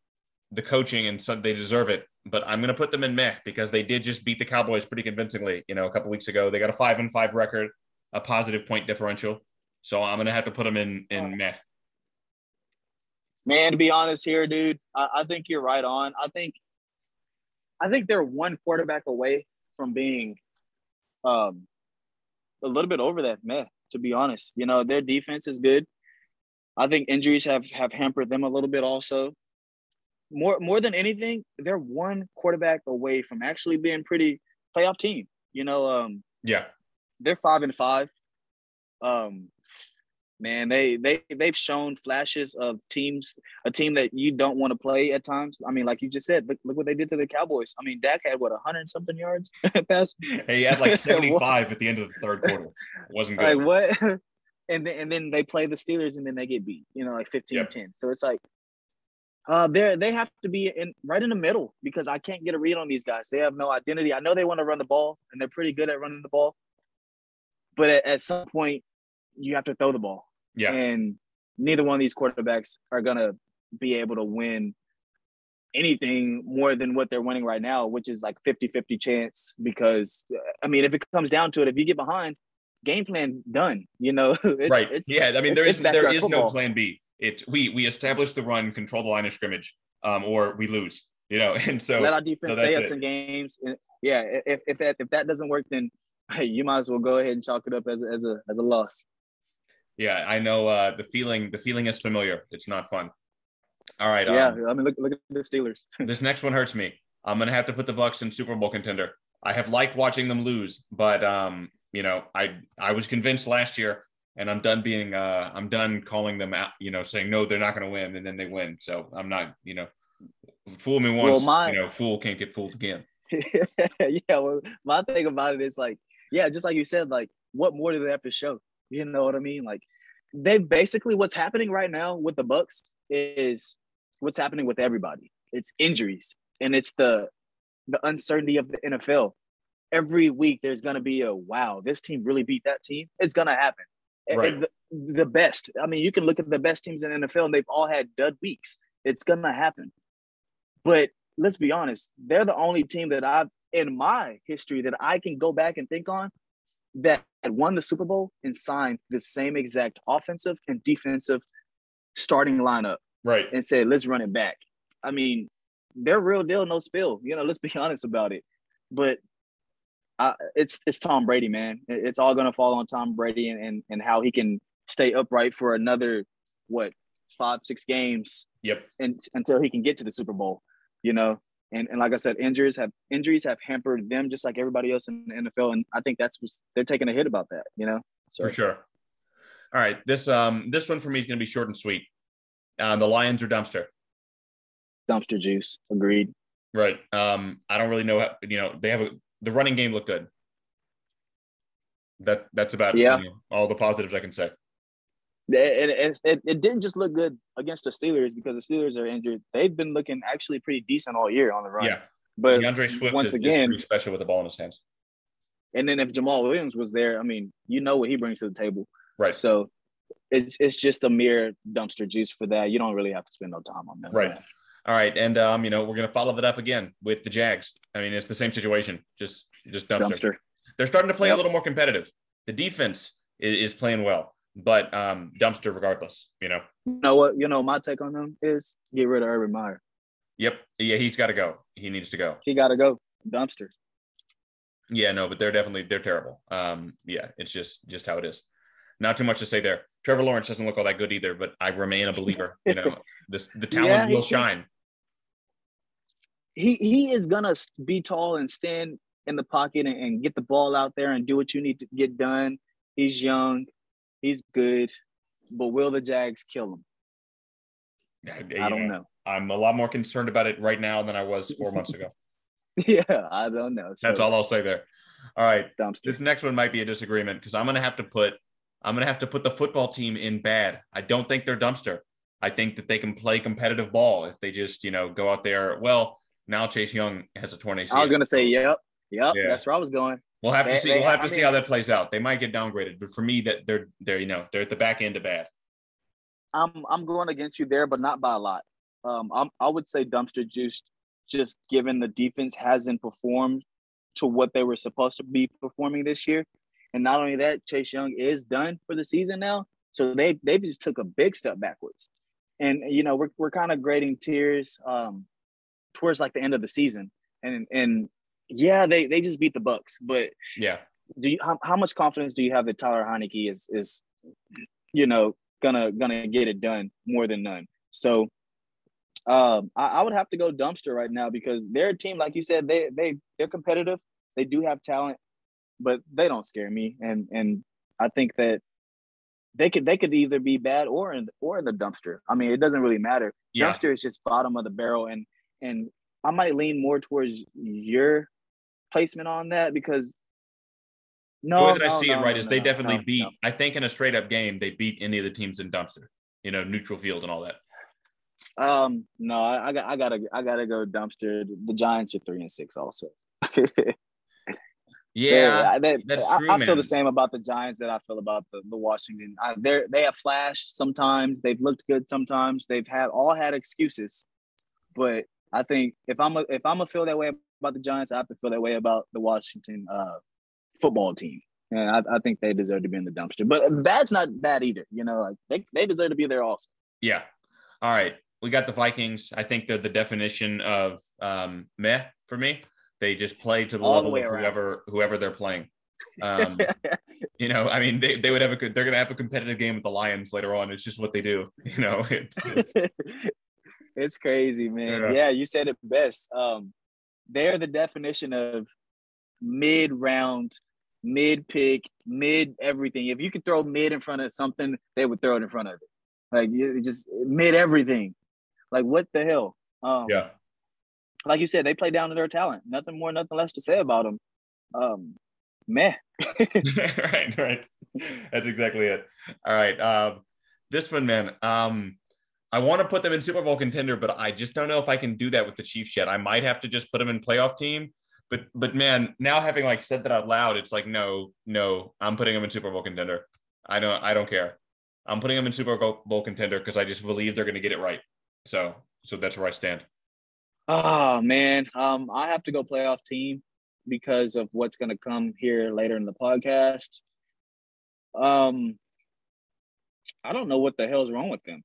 Speaker 1: the coaching, and so they deserve it. But I'm going to put them in meh because they did just beat the Cowboys pretty convincingly. You know, a couple weeks ago, they got a five and five record, a positive point differential. So I'm going to have to put them in in meh.
Speaker 2: Man, to be honest here, dude, I, I think you're right on. I think I think they're one quarterback away from being um a little bit over that meh, to be honest. You know, their defense is good. I think injuries have have hampered them a little bit also. More more than anything, they're one quarterback away from actually being pretty playoff team. You know, um
Speaker 1: Yeah,
Speaker 2: they're five and five. Um, man, they they they've shown flashes of teams, a team that you don't want to play at times. I mean, like you just said, look, look what they did to the Cowboys. I mean, Dak had what hundred something yards [laughs] pass.
Speaker 1: Hey, he had like [laughs] seventy five at the end of the third quarter. It wasn't good.
Speaker 2: Like what? [laughs] and then and then they play the Steelers and then they get beat. You know, like 15-10. So it's like uh, they they have to be in right in the middle because I can't get a read on these guys. They have no identity. I know they want to run the ball and they're pretty good at running the ball, but at, at some point you have to throw the ball.
Speaker 1: Yeah.
Speaker 2: And neither one of these quarterbacks are gonna be able to win anything more than what they're winning right now, which is like 50-50 chance. Because I mean, if it comes down to it, if you get behind, game plan done. You know, [laughs]
Speaker 1: it's, right? It's, yeah, I mean, there is there is no plan B. It's we we establish the run, control the line of scrimmage, um, or we lose. You know, [laughs] and so
Speaker 2: let our defense so stay us in games. And yeah, if, if that if that doesn't work, then hey, you might as well go ahead and chalk it up as a, as a as a loss.
Speaker 1: Yeah, I know uh, the feeling. The feeling is familiar. It's not fun. All right.
Speaker 2: Yeah, um, I mean, look look at the Steelers. [laughs]
Speaker 1: this next one hurts me. I'm gonna have to put the Bucs in Super Bowl contender. I have liked watching them lose, but um, you know, I I was convinced last year, and I'm done being uh, I'm done calling them out. You know, saying no, they're not going to win, and then they win. So I'm not. You know, fool me once. Well, my, you know, fool can't get fooled again. [laughs]
Speaker 2: yeah. Well, my thing about it is like, yeah, just like you said, like, what more do they have to show? You know what I mean? Like, they basically what's happening right now with the Bucs is what's happening with everybody. It's injuries, and it's the the uncertainty of the NFL every week there's going to be a wow, this team really beat that team. It's going to happen. Right. The, the, best. I mean, you can look at the best teams in the NFL and they've all had dud weeks. It's to happen. But let's be honest, they're the only team that I've in my history that I can go back and think on that won the Super Bowl and signed the same exact offensive and defensive starting lineup.
Speaker 1: Right.
Speaker 2: And said, let's run it back. I mean, they're real deal, no spill. You know, let's be [laughs] honest about it. But it's it's Tom Brady, man. It's all gonna fall on Tom Brady and, and and how he can stay upright for another what five six games.
Speaker 1: Yep.
Speaker 2: And until he can get to the Super Bowl, you know. And and like I said, injuries have injuries have hampered them just like everybody else in the NFL. And I think that's what they're taking a hit about that, you know.
Speaker 1: So. For sure. All right, this um this one for me is gonna be short and sweet. Um, the Lions or dumpster.
Speaker 2: Dumpster juice. Agreed.
Speaker 1: Right. Um, I don't really know how you know they have a the running game looked good. That that's about
Speaker 2: yeah.
Speaker 1: You know, all the positives I can say.
Speaker 2: It, it, it, it, didn't just look good against the Steelers because the Steelers are injured. They've been looking actually pretty decent all year on the run.
Speaker 1: Yeah.
Speaker 2: But
Speaker 1: D'Andre Swift once is, again, is special with the ball in his hands.
Speaker 2: And then if Jamaal Williams was there, I mean, you know what he brings to the table.
Speaker 1: Right.
Speaker 2: So it's it's just a mere dumpster juice for that. You don't really have to spend no time on that.
Speaker 1: Right. All right, and um, you know, we're gonna follow that up again with the Jags. I mean, it's the same situation, just just dumpster. dumpster. They're starting to play yep. a little more competitive. The defense is, is playing well, but um, dumpster regardless. You know.
Speaker 2: You know what? You know my take on them is get rid of Urban Meyer.
Speaker 1: Yep. Yeah, he's got to go. He needs to go.
Speaker 2: He got to go. Dumpster.
Speaker 1: Yeah, no, but they're definitely they're terrible. Um, yeah, it's just just how it is. Not too much to say there. Trevor Lawrence doesn't look all that good either, but I remain a believer. You know, [laughs] this the talent yeah, will shine
Speaker 2: he he is gonna be tall and stand in the pocket and, and, get the ball out there and do what you need to get done. He's young, he's good, but will the Jags kill him? I, I don't know, know.
Speaker 1: I'm a lot more concerned about it right now than I was four [laughs] months ago.
Speaker 2: yeah, I don't know.
Speaker 1: So, That's all I'll say there. All right,
Speaker 2: dumpster.
Speaker 1: this next one might be a disagreement because I'm gonna have to put I'm gonna have to put the football team in bad. I don't think they're dumpster. I think that they can play competitive ball if they just you know go out there. Well, now Chase Young has a torn ACL.
Speaker 2: I was gonna say, yep, yep. Yeah. That's where I was going.
Speaker 1: We'll have to see. They, we'll have to see how that plays out. They might get downgraded, but for me, that they're they're you know they're at the back end of bad.
Speaker 2: I'm I'm going against you there, but not by a lot. Um, I'm, I would say dumpster juice, just given the defense hasn't performed to what they were supposed to be performing this year, and not only that, Chase Young is done for the season now, so they they just took a big step backwards. And you know we're we're kind of grading tiers. Um, towards like the end of the season. And and yeah, they they just beat the Bucs, but
Speaker 1: yeah,
Speaker 2: do you how, how much confidence do you have that Taylor Heinicke is is you know gonna gonna get it done more than none? So um, I, I, would have to go dumpster right now because their team, like you said, they they they're competitive. They do have talent, but they don't scare me. And and I think that they could they could either be bad or in or in the dumpster. I mean, it doesn't really matter.
Speaker 1: Yeah.
Speaker 2: Dumpster is just bottom of the barrel, and and I might lean more towards your placement on that because no, The
Speaker 1: way that I see
Speaker 2: no,
Speaker 1: it, right,
Speaker 2: no,
Speaker 1: is
Speaker 2: no,
Speaker 1: they
Speaker 2: no,
Speaker 1: definitely
Speaker 2: no,
Speaker 1: beat.
Speaker 2: no.
Speaker 1: I think in a straight up game, they beat any of the teams in dumpster. You know, neutral field and all that.
Speaker 2: Um, no, I, I got I gotta I gotta go dumpster. The Giants are three and six also. [laughs]
Speaker 1: Yeah,
Speaker 2: I- they-
Speaker 1: that's
Speaker 2: I,
Speaker 1: true,
Speaker 2: I feel the same about the Giants that I feel about the, the Washington. I, they're they have flashed sometimes. They've looked good sometimes. They've had all had excuses, but I think if I'm a, if I'm gonna feel that way about the Giants, I have to feel that way about the Washington uh, football team. And I, I think they deserve to be in the dumpster. But bad's not bad either. You know, like they, they deserve to be there also.
Speaker 1: Yeah. All right. We got the Vikings. I think they're the definition of um, meh for me. They just play to the
Speaker 2: All
Speaker 1: level
Speaker 2: way
Speaker 1: of
Speaker 2: around.
Speaker 1: whoever whoever they're playing. Um, [laughs] you know, I mean, they, they would have a good. They're going to have a competitive game with the Lions later on. It's just what they do. [laughs] You know, it's, it's [laughs]
Speaker 2: it's crazy, man.
Speaker 1: Yeah.
Speaker 2: Yeah. you said it best. Um, they're the definition of mid round, mid pick, mid everything. If you could throw mid in front of something, they would throw it in front of it. Like you just mid everything. Like what the hell? Um,
Speaker 1: yeah.
Speaker 2: like you said, they play down to their talent. Nothing more, nothing less to say about them. Um, meh. [laughs] [laughs]
Speaker 1: right, right. That's exactly it. All right. Um, this one, man. Um, I want to put them in Super Bowl contender, but I just don't know if I can do that with the Chiefs yet. I might have to just put them in playoff team. But but man, now having like said that out loud, it's like no, no, I'm putting them in Super Bowl contender. I don't I don't care. I'm putting them in Super Bowl contender because I just believe they're going to get it right. So so that's where I stand.
Speaker 2: Oh man, um, I have to go playoff team because of what's going to come here later in the podcast. Um, I don't know what the hell's wrong with them.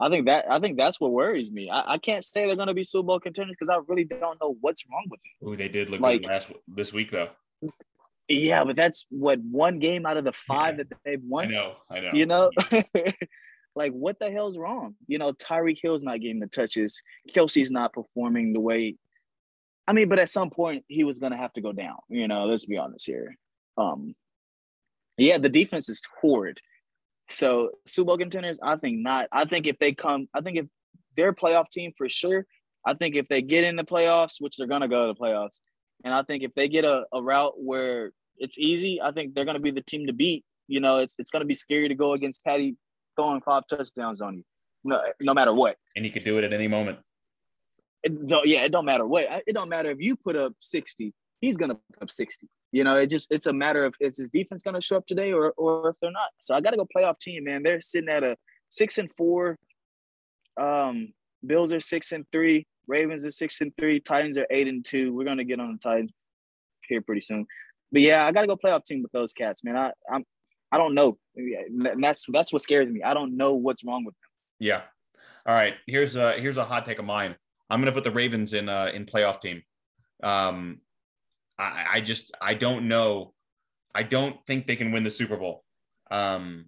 Speaker 2: I think that I think that's what worries me. I, I can't say they're going to be Super Bowl contenders because I really don't know what's wrong with them.
Speaker 1: Ooh, they did look
Speaker 2: Like-
Speaker 1: good last this week though.
Speaker 2: Yeah, but that's what one game out of the five
Speaker 1: Yeah.
Speaker 2: that they've won.
Speaker 1: I know, I know.
Speaker 2: You know, [laughs] like what the hell's wrong? You know, Tyreek Hill's not getting the touches. Kelce's not performing the way. I mean, but at some point he was gonna have to go down. You know, let's be honest here. Um, yeah, the defense is horrid. So Super Bowl contenders, I think not. I think if they come, I think if they're a playoff team for sure. I think if they get in the playoffs, which they're gonna go to the playoffs, and I think if they get a, a route where it's easy, I think they're gonna be the team to beat. You know, it's it's gonna be scary to go against Patty throwing five touchdowns on you, no, no matter what.
Speaker 1: and he could do it at any moment.
Speaker 2: It don't, yeah, it don't matter what. It don't matter if you put up sixty, he's gonna put up sixty. You know, it just it's a matter of is his defense gonna show up today or or if they're not. So I got to go playoff team, man. They're sitting at a six and four. Um, Bills are six and three. Ravens are six and three. Titans are eight and two. We're gonna get on the Titans here pretty soon. But yeah, I got to go playoff team with those cats, man. I I'm I don't know. And that's that's what scares me. I don't know what's wrong with them.
Speaker 1: Yeah. All right. Here's a here's a hot take of mine. I'm gonna put the Ravens in uh in playoff team. Um I, I just I don't know. I don't think they can win the Super Bowl. Um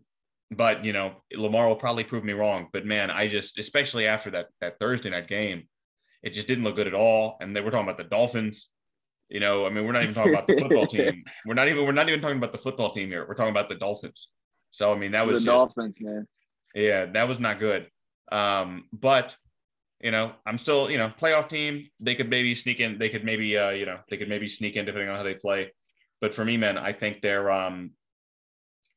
Speaker 1: but you know, Lamar will probably prove me wrong. But man, I just especially after that that Thursday night game, it just didn't look good at all. And they we're talking about the Dolphins. You know, I mean, we're not even talking about the football [laughs] team. We're not even we're not even talking about the football team here. We're talking about the Dolphins. So I mean, that was
Speaker 2: the
Speaker 1: just
Speaker 2: Dolphins, man.
Speaker 1: yeah, that was not good. Um, but you know, I'm still, you know, playoff team. They could maybe sneak in. They could maybe, uh, you know, they could maybe sneak in depending on how they play. But for me, man, I think they're um,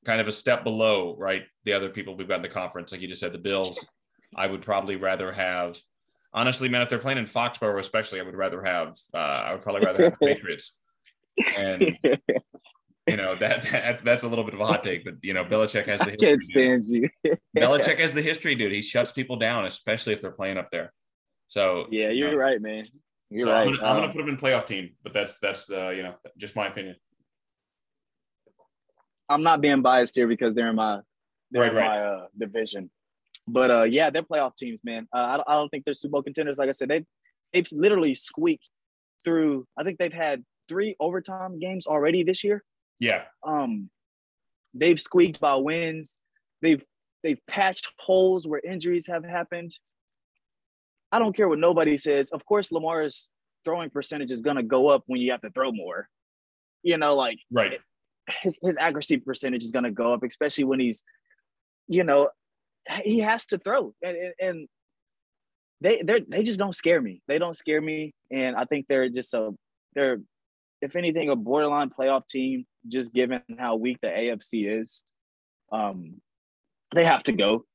Speaker 1: kind of a step below, right? The other people we've got in the conference, like you just said, the Bills. [laughs] I would probably rather have, honestly, man, if they're playing in Foxborough, especially, I would rather have, uh, I would probably rather have the [laughs] Patriots. And [laughs] you know that, that that's a little bit of a hot take, but you know, Belichick has the
Speaker 2: I
Speaker 1: history.
Speaker 2: can't
Speaker 1: dude.
Speaker 2: you. [laughs]
Speaker 1: Belichick has the history, dude. He shuts people down, especially if they're playing up there. So
Speaker 2: Yeah,
Speaker 1: you
Speaker 2: you're
Speaker 1: know,
Speaker 2: right, man. You're
Speaker 1: so
Speaker 2: right.
Speaker 1: I'm, gonna, I'm gonna
Speaker 2: Um,
Speaker 1: put him in playoff team, but that's that's uh, you know just my opinion.
Speaker 2: I'm not being biased here because they're in my they're
Speaker 1: Right,
Speaker 2: in
Speaker 1: right.
Speaker 2: my uh, division. But uh, yeah, they're playoff teams, man. Uh, I, don't, I don't think they're Super Bowl contenders. Like I said, they they've literally squeaked through. I think they've had three overtime games already this year.
Speaker 1: Yeah,
Speaker 2: Um, they've squeaked by wins. They've they've patched holes where injuries have happened. I don't care what nobody says. Of course, Lamar's throwing percentage is gonna go up when you have to throw more. You know, like
Speaker 1: right.
Speaker 2: his his accuracy percentage is gonna go up, especially when he's you know, he has to throw, and, and they they they just don't scare me. They don't scare me, and I think they're just a they're if anything a borderline playoff team. Just given how weak the AFC is, um, they have to go.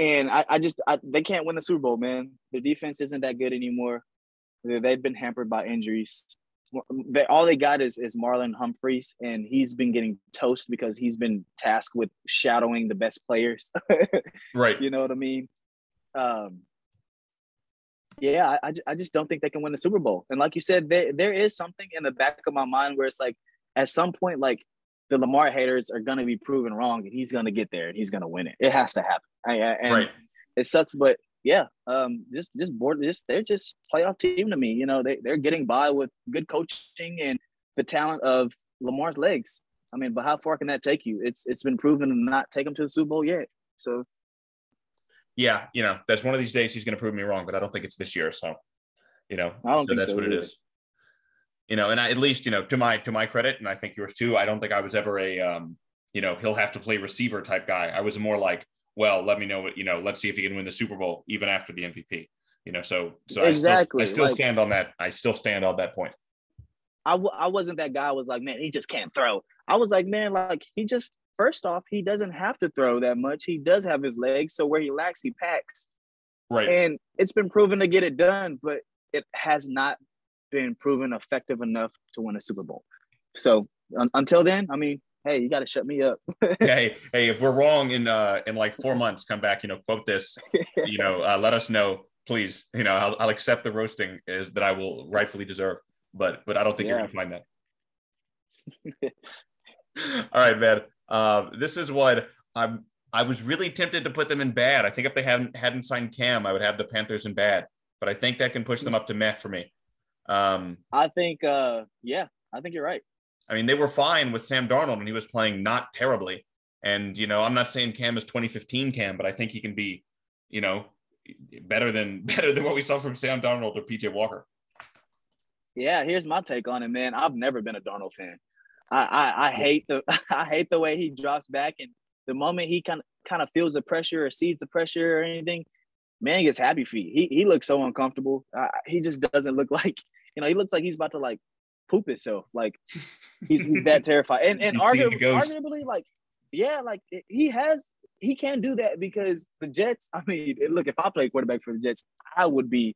Speaker 2: And I, I just I, they can't win the Super Bowl, man. Their defense isn't that good anymore. They've been hampered by injuries. They, all they got is is Marlon Humphreys, and he's been getting toast because he's been tasked with shadowing the best players. [laughs]
Speaker 1: right.
Speaker 2: You know what I mean? Um, yeah, I, I just don't think they can win the Super Bowl. And like you said, there there is something in the back of my mind where it's like, at some point, like the Lamar haters are gonna be proven wrong, and he's gonna get there and he's gonna win it. It has to happen. I, I, and right. it sucks, but yeah, um, just just board, just they're just playoff team to me. You know, they they're getting by with good coaching and the talent of Lamar's legs. I mean, but how far can that take you? It's it's been proven to not take him to the Super Bowl yet. So,
Speaker 1: yeah, you know, that's one of these days he's going to prove me wrong, but I don't think it's this year. So, you know,
Speaker 2: I don't so think
Speaker 1: that's
Speaker 2: so
Speaker 1: what
Speaker 2: either.
Speaker 1: it is. You know, and I, at least you know to my to my credit, and I think yours too. I don't think I was ever a um, you know he'll have to play receiver type guy. I was more like well, let me know what you know. Let's see if he can win the Super Bowl even after the MVP. You know, so so
Speaker 2: exactly.
Speaker 1: I still, I still
Speaker 2: like,
Speaker 1: stand on that. I still stand on that point.
Speaker 2: I w- I wasn't that guy. I was like, man, he just can't throw. I was like, man, like he just first off, he doesn't have to throw that much. He does have his legs, so where he lacks, he packs.
Speaker 1: Right.
Speaker 2: And it's been proven to get it done, but it has not been proven effective enough to win a Super Bowl. So un- until then, I mean, hey, you got to shut me up. [laughs]
Speaker 1: hey, hey, if we're wrong in uh in like four months, come back, you know, quote this, [laughs] you know, uh, let us know, please. You know, I'll, I'll accept the roasting is that I will rightfully deserve, but but I don't think yeah. you're gonna find that. [laughs] All right, man. Uh, this is what I'm. I was really tempted to put them in bad. I think if they hadn't hadn't signed Cam, I would have the Panthers in bad. But I think that can push them up to meh for me. Um,
Speaker 2: I think, uh, yeah, I think you're right.
Speaker 1: I mean, they were fine with Sam Darnold and he was playing not terribly. And, you know, I'm not saying Cam is 2015 Cam, but I think he can be, you know, better than [laughs] better than what we saw from Sam Darnold or PJ Walker.
Speaker 2: Yeah, here's my take on it, man. I've never been a Darnold fan. I, I, I hate the [laughs] I hate the way he drops back and the moment he kind of kind of feels the pressure or sees the pressure or anything, man gets happy feet. He he looks so uncomfortable. Uh, he just doesn't look [laughs] like you know. He looks like he's about to like poop himself. Like he's he's that [laughs] terrified. And and arguably, arguably, like yeah, like he has he can do that because the Jets. I mean, look, if I play quarterback for the Jets, I would be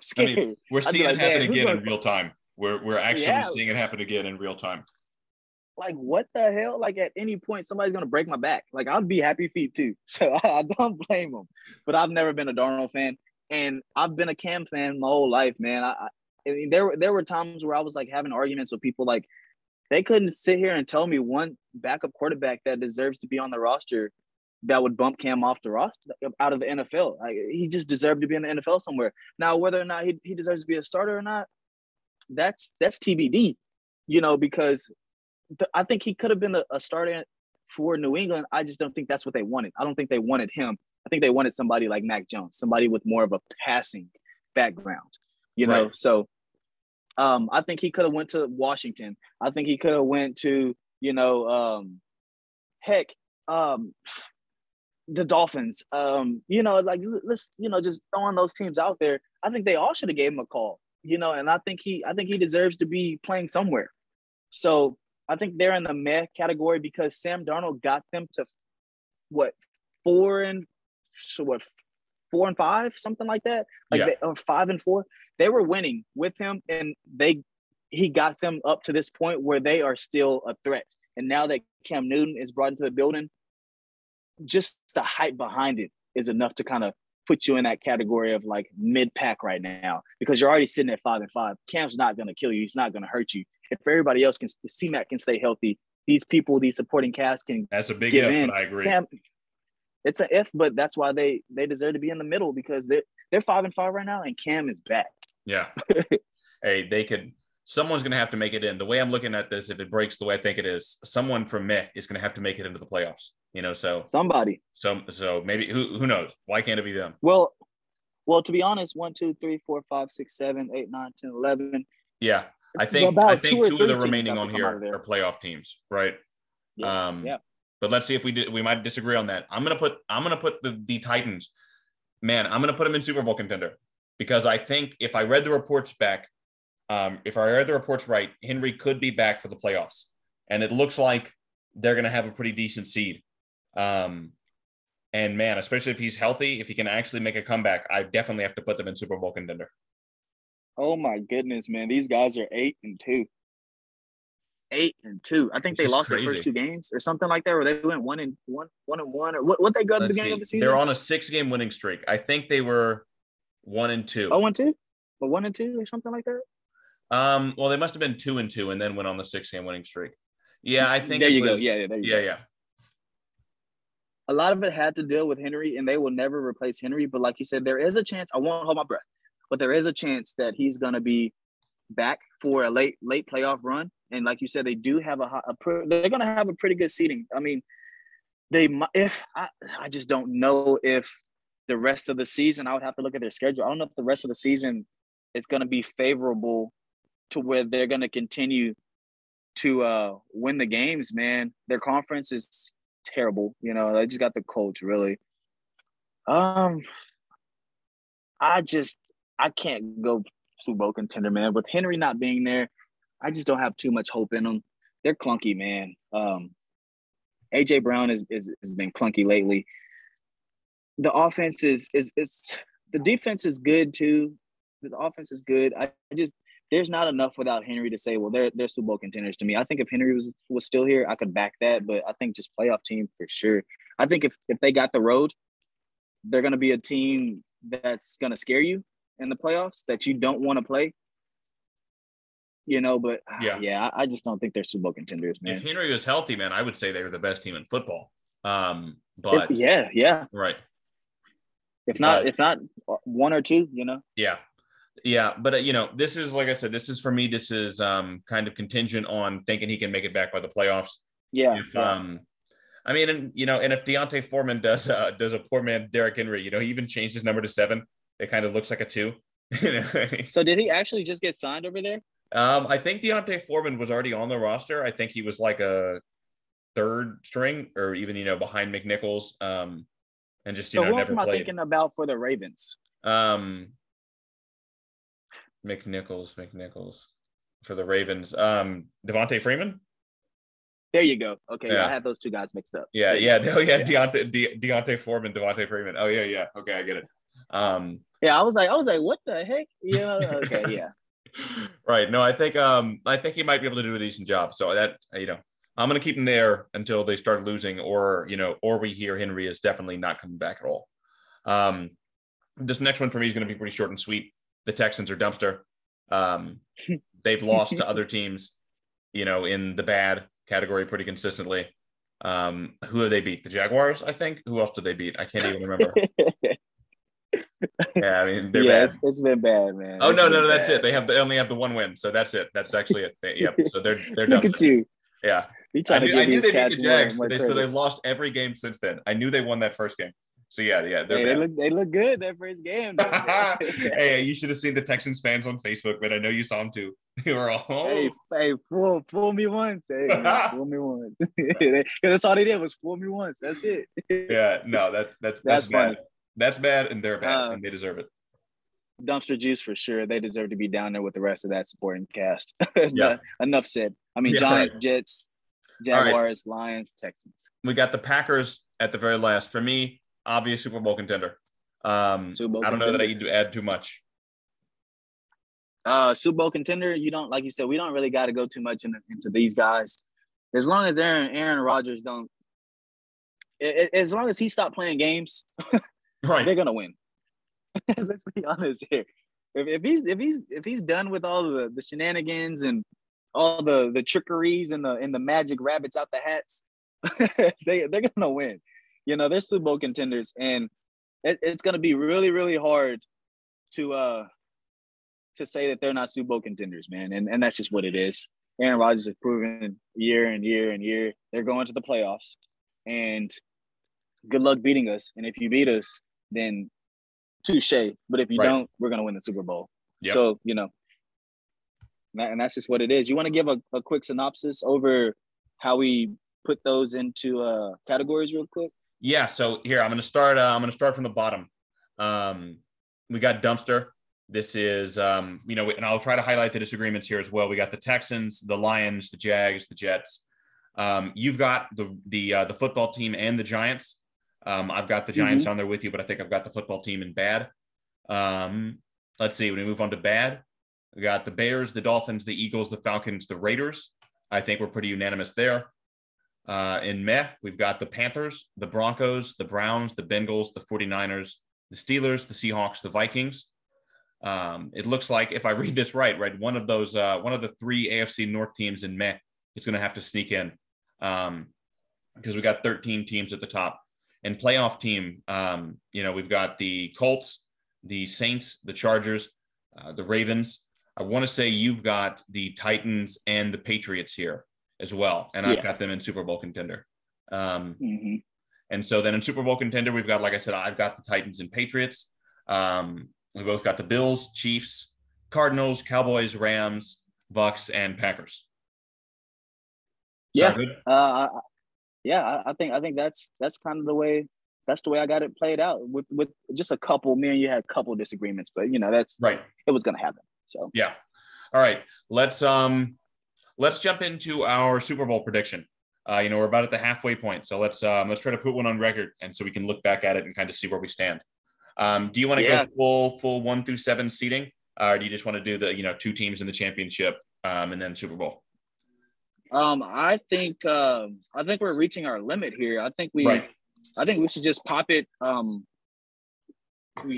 Speaker 2: scared. I mean,
Speaker 1: we're seeing like, it happen again in real time. We're we're actually yeah. seeing it happen again in real time.
Speaker 2: Like what the hell? Like at any point, somebody's gonna break my back. Like I'd be happy feet too. [laughs] So I, I don't blame them. But I've never been a Darnold fan, and I've been a Cam fan my whole life, man. I, I mean, there there were times where I was like having arguments with people like they couldn't sit here and tell me one backup quarterback that deserves to be on the roster that would bump Cam off the roster out of the NFL. Like, he just deserved to be in the NFL somewhere. Now, whether or not he, he deserves to be a starter or not, that's that's TBD. You know, because I think he could have been a, a starter for New England. I just don't think that's what they wanted. I don't think they wanted him. I think they wanted somebody like Mac Jones, somebody with more of a passing background. You know, right. so um, I think he could have went to Washington. I think he could have went to you know, um, heck, um, the Dolphins. Um, you know, like let's you know just throwing those teams out there. I think they all should have gave him a call. You know, and I think he I think he deserves to be playing somewhere. So I think they're in the meh category because Sam Darnold got them to what four and so what four and five, something like that, like yeah. they, or five and four they were winning with him and they he got them up to this point where they are still a threat. And now that Cam Newton is brought into the building, just the hype behind it is enough to kind of put you in that category of like mid pack right now because you're already sitting at five and five. Cam's not going to kill you. He's not going to hurt you. If everybody else can, C-Mac can stay healthy, these people, these supporting cast can.
Speaker 1: That's a big if, in. but I agree. Cam,
Speaker 2: it's an if, but that's why they they deserve to be in the middle because they're they're five and five right now, and Cam is back.
Speaker 1: Yeah. [laughs] hey, they could. Someone's going to have to make it in. The way I'm looking at this, if it breaks the way I think it is, someone from Meh is going to have to make it into the playoffs. You know, so
Speaker 2: somebody.
Speaker 1: So so maybe who who knows? Why can't it be them?
Speaker 2: Well, well, to be honest, one, two, three, four, five, six, seven, eight, nine, ten, eleven.
Speaker 1: Yeah, I think I think two, two of the remaining on here are playoff teams, right?
Speaker 2: Yeah. Um, yeah.
Speaker 1: but let's see if we did, we might disagree on that. I'm gonna put I'm gonna put the the Titans. Man, I'm gonna put them in Super Bowl contender because I think if I read the reports back, um, if I read the reports right, Henry could be back for the playoffs, and it looks like they're gonna have a pretty decent seed. Um, and man, especially if he's healthy, if he can actually make a comeback, I definitely have to put them in Super Bowl contender.
Speaker 2: Oh my goodness, man! These guys are eight and two. Eight and two. I think they lost crazy. their first two games or something like that, or they went one and one, one and one, or what? What they got at the beginning see. of the season?
Speaker 1: They're on a six-game winning streak. I think they were one and two.
Speaker 2: Oh, one two, but one and two or something like that.
Speaker 1: Um. Well, they must have been two and two, and then went on the six-game winning streak. Yeah, I think
Speaker 2: there you was, go. Yeah, yeah,
Speaker 1: yeah, go. yeah.
Speaker 2: A lot of it had to deal with Henry, and they will never replace Henry. But like you said, there is a chance. I won't hold my breath but there is a chance that he's going to be back for a late late playoff run. And like you said, they do have a, a they're going to have a pretty good seating. I mean, they if I I just don't know if the rest of the season I would have to look at their schedule. I don't know if the rest of the season is going to be favorable to where they're going to continue to uh win the games. Man, their conference is terrible. You know, they just got the coach really. Um, I just I can't go Super Bowl contender, man. With Henry not being there, I just don't have too much hope in them. They're clunky, man. Um, AJ Brown is, is has been clunky lately. The offense is is it's the defense is good too. The offense is good. I just there's not enough without Henry to say, well, they're they're Super Bowl contenders to me. I think if Henry was was still here, I could back that, but I think just playoff team for sure. I think if if they got the road, they're gonna be a team that's gonna scare you in the playoffs that you don't want to play. You know, but ah, yeah, yeah, I, just don't think they're Super Bowl contenders, man.
Speaker 1: If Henry was healthy, man, I would say they were the best team in football. Um, but
Speaker 2: if, yeah, yeah,
Speaker 1: right.
Speaker 2: If not, if not one or two, you know.
Speaker 1: Yeah, yeah, but uh, you know, this is like I said, this is for me. This is um kind of contingent on thinking he can make it back by the playoffs.
Speaker 2: Yeah.
Speaker 1: If, yeah. Um, I mean, and you know, and if D'Onta Foreman does uh, does a poor man Derrick Henry, you know, he even changed his number to seven it kind of looks like a two. [laughs]
Speaker 2: so did he actually just get signed over there?
Speaker 1: Um, I think D'Onta Foreman was already on the roster. I think he was like a third string or even you know behind McNichols. Um, and just you
Speaker 2: so
Speaker 1: know
Speaker 2: who
Speaker 1: never
Speaker 2: am I
Speaker 1: played.
Speaker 2: thinking about for the Ravens?
Speaker 1: Um, McNichols, McNichols for the Ravens. Um, Devonta Freeman.
Speaker 2: There you go. Okay, yeah. I had those two guys mixed up.
Speaker 1: Yeah, yeah, oh yeah, D'Onta, De- D'Onta Foreman, Devonta Freeman. Oh yeah, yeah. Okay, I get it. Um,
Speaker 2: yeah, I was like, I was like, what the heck? Yeah, okay, yeah. [laughs]
Speaker 1: right. No, I think um I think he might be able to do a decent job. So that you know, I'm gonna keep him there until they start losing, or you know, or we hear Henry is definitely not coming back at all. Um, this next one for me is gonna be pretty short and sweet. The Texans are dumpster. Um, [laughs] they've lost to other teams, you know, in the bad category pretty consistently. Um, who have they beat? The Jaguars, I think. Who else did they beat? I can't even remember. [laughs] yeah, I mean, they're yeah,
Speaker 2: bad. It's, it's been bad, man.
Speaker 1: Oh
Speaker 2: it's
Speaker 1: no, no, no, that's it. They have they only have the one win, so that's it. That's actually it. They, yep. So they're they're [laughs] done.
Speaker 2: Look at you.
Speaker 1: Yeah.
Speaker 2: You trying I knew, to I knew they beat the Jags,
Speaker 1: they, so they've lost every game since then. I knew they won that first game. So yeah, yeah,
Speaker 2: hey, they look they look good that first game. [laughs]
Speaker 1: hey, you should have seen the Texans fans on Facebook, but I know you saw them too. [laughs] They were all
Speaker 2: hey, hey, fool, fool me once, hey, fool me once. that's all they did was fool me once. That's it.
Speaker 1: yeah, no, that that's that's, that's bad. That's bad, and they're bad, uh, and they deserve it.
Speaker 2: Dumpster juice for sure. They deserve to be down there with the rest of that supporting cast. [laughs] yeah. Enough said. I mean, yeah, Giants. Jets, Jaguars, right. Lions, Texans.
Speaker 1: We got the Packers at the very last. For me, obvious Super Bowl contender. Um, Super Bowl I don't contender. know that I need to add too much.
Speaker 2: Uh, Super Bowl contender. You don't like you said. We don't really got to go too much into, into these guys. As long as Aaron Aaron Rodgers don't, as long as he stop playing games, [laughs]
Speaker 1: right,
Speaker 2: they're gonna win. [laughs] [laughs] Let's be honest here. If, if he's if he's if he's done with all the, the shenanigans and all the the trickeries and the and the magic rabbits out the hats, [laughs] they they're gonna win you know, they're Super Bowl contenders, and it, it's to be really, really hard to uh to say that they're not Super Bowl contenders, man. And and that's just what it is. Aaron Rodgers has proven year and year and year they're going to the playoffs, and good luck beating us. And if you beat us, then touche. But if you right. don't, we're going to win the Super Bowl. Yep. So you know, and that's just what it is. You want to give a, a quick synopsis over how we put those into uh, categories real quick?
Speaker 1: Yeah. So here I'm going to start. Uh, I'm going to start from the bottom. Um, we got dumpster. This is, um, you know, and I'll try to highlight the disagreements here as well. We got the Texans, the Lions, the Jags, the Jets. Um, you've got the the uh, the football team and the Giants. Um, I've got the Giants mm-hmm. on there with you, but I think I've got the football team in bad. Um, let's see. When we move on to bad, we got the Bears, the Dolphins, the Eagles, the Falcons, the Raiders. I think we're pretty unanimous there. Uh, in meh, we've got the Panthers, the Broncos, the Browns, the Bengals, the 49ers, the Steelers, the Seahawks, the Vikings. Um, it looks like if I read this right, right, one of those, uh, one of the three AFC North teams in meh is going to have to sneak in um, because we got 13 teams at the top. And playoff team, um, you know, we've got the Colts, the Saints, the Chargers, uh, the Ravens. I want to say you've got the Titans and the Patriots here as well, and I've got them in Super Bowl contender. Um, mm-hmm. And so then in Super Bowl contender, we've got, like I said, I've got the Titans and Patriots. Um, we both got the Bills, Chiefs, Cardinals, Cowboys, Rams, Bucs, and Packers.
Speaker 2: Yeah, uh, yeah, I think I think that's that's kind of the way that's the way I got it played out with with just a couple. Me and you had a couple disagreements, but you know that's
Speaker 1: right.
Speaker 2: It was going to happen. So
Speaker 1: yeah. All right, let's um let's jump into our Super Bowl prediction. Uh, you know, we're about at the halfway point, so let's um, let's try to put one on record, and so we can look back at it and kind of see where we stand. Um, do you want to yeah. go full full one through seven seating, uh, or do you just want to do the you know two teams in the championship um, and then Super Bowl?
Speaker 2: Um, I think uh, I think we're reaching our limit here. I think we right. I think we should just pop it um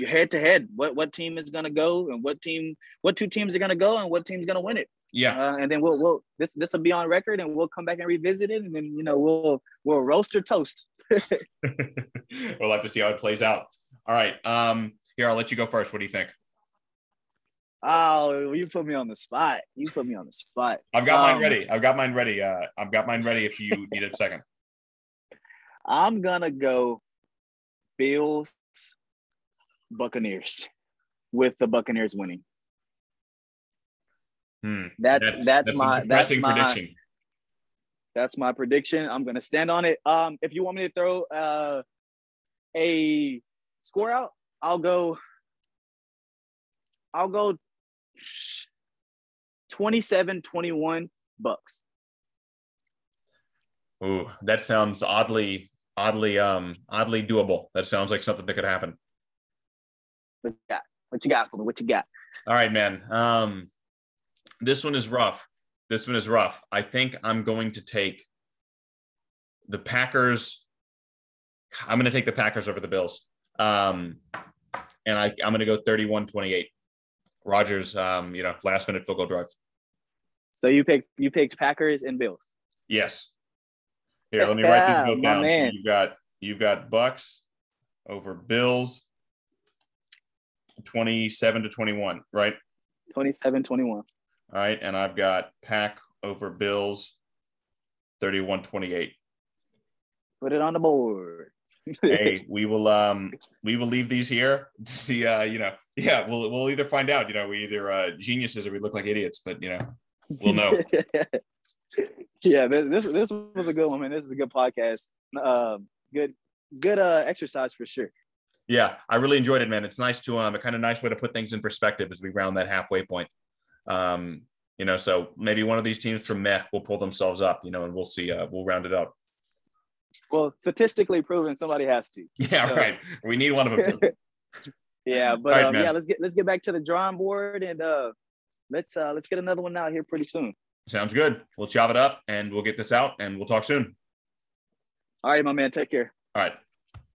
Speaker 2: head to head. What what team is gonna go and what team what two teams are gonna go and what team's gonna win it.
Speaker 1: Yeah.
Speaker 2: Uh, and then we'll we'll this this will be on record and we'll come back and revisit it and then you know we'll we'll roast or toast. [laughs] [laughs]
Speaker 1: we'll have to see how it plays out. All right. Um here I'll let you go first. What do you think?
Speaker 2: Oh, you put me on the spot. You put me on the spot.
Speaker 1: I've got um, mine ready. I've got mine ready. Uh, I've got mine ready if you need a second. [laughs]
Speaker 2: I'm gonna go Bills Buccaneers with the Buccaneers winning.
Speaker 1: Hmm.
Speaker 2: That's, that's, that's my that's my prediction. That's my prediction. I'm gonna stand on it. Um, if you want me to throw uh, a score out, I'll go. I'll go 27-21 Bucs.
Speaker 1: Ooh, that sounds oddly, oddly, um, oddly doable. That sounds like something that could happen.
Speaker 2: What you got? What you got for me? What you got?
Speaker 1: All right, man. Um, this one is rough. This one is rough. I think I'm going to take the Packers. I'm going to take the Packers over the Bills. Um, and I, I'm going to go 31 28. Rodgers, um, you know, last minute field goal drive.
Speaker 2: So you picked you picked Packers and Bills.
Speaker 1: Yes. Here, let me write these [laughs] both down. So you've got you've got Bucs over Bills 27 to 21, right?
Speaker 2: 27 21. All
Speaker 1: right. And I've got Pack over Bills 31 28.
Speaker 2: Put it on the board. [laughs]
Speaker 1: hey, we will um we will leave these here to see uh you know yeah we'll we'll either find out you know we either uh geniuses or we look like idiots but you know we'll know [laughs]
Speaker 2: yeah this this was a good one man this is a good podcast uh, good good uh exercise for sure
Speaker 1: yeah I really enjoyed it man it's nice to um a kind of nice way to put things in perspective as we round that halfway point um you know so maybe one of these teams from meh will pull themselves up you know and we'll see uh we'll round it up
Speaker 2: well, statistically proven, somebody has to. [laughs]
Speaker 1: Yeah, so. right. We need one of them. [laughs]
Speaker 2: yeah, but right, um, yeah, let's get let's get back to the drawing board and uh, let's uh, let's get another one out here pretty soon.
Speaker 1: Sounds good. We'll chop it up and we'll get this out and we'll talk soon.
Speaker 2: All right, my man. Take care.
Speaker 1: All right.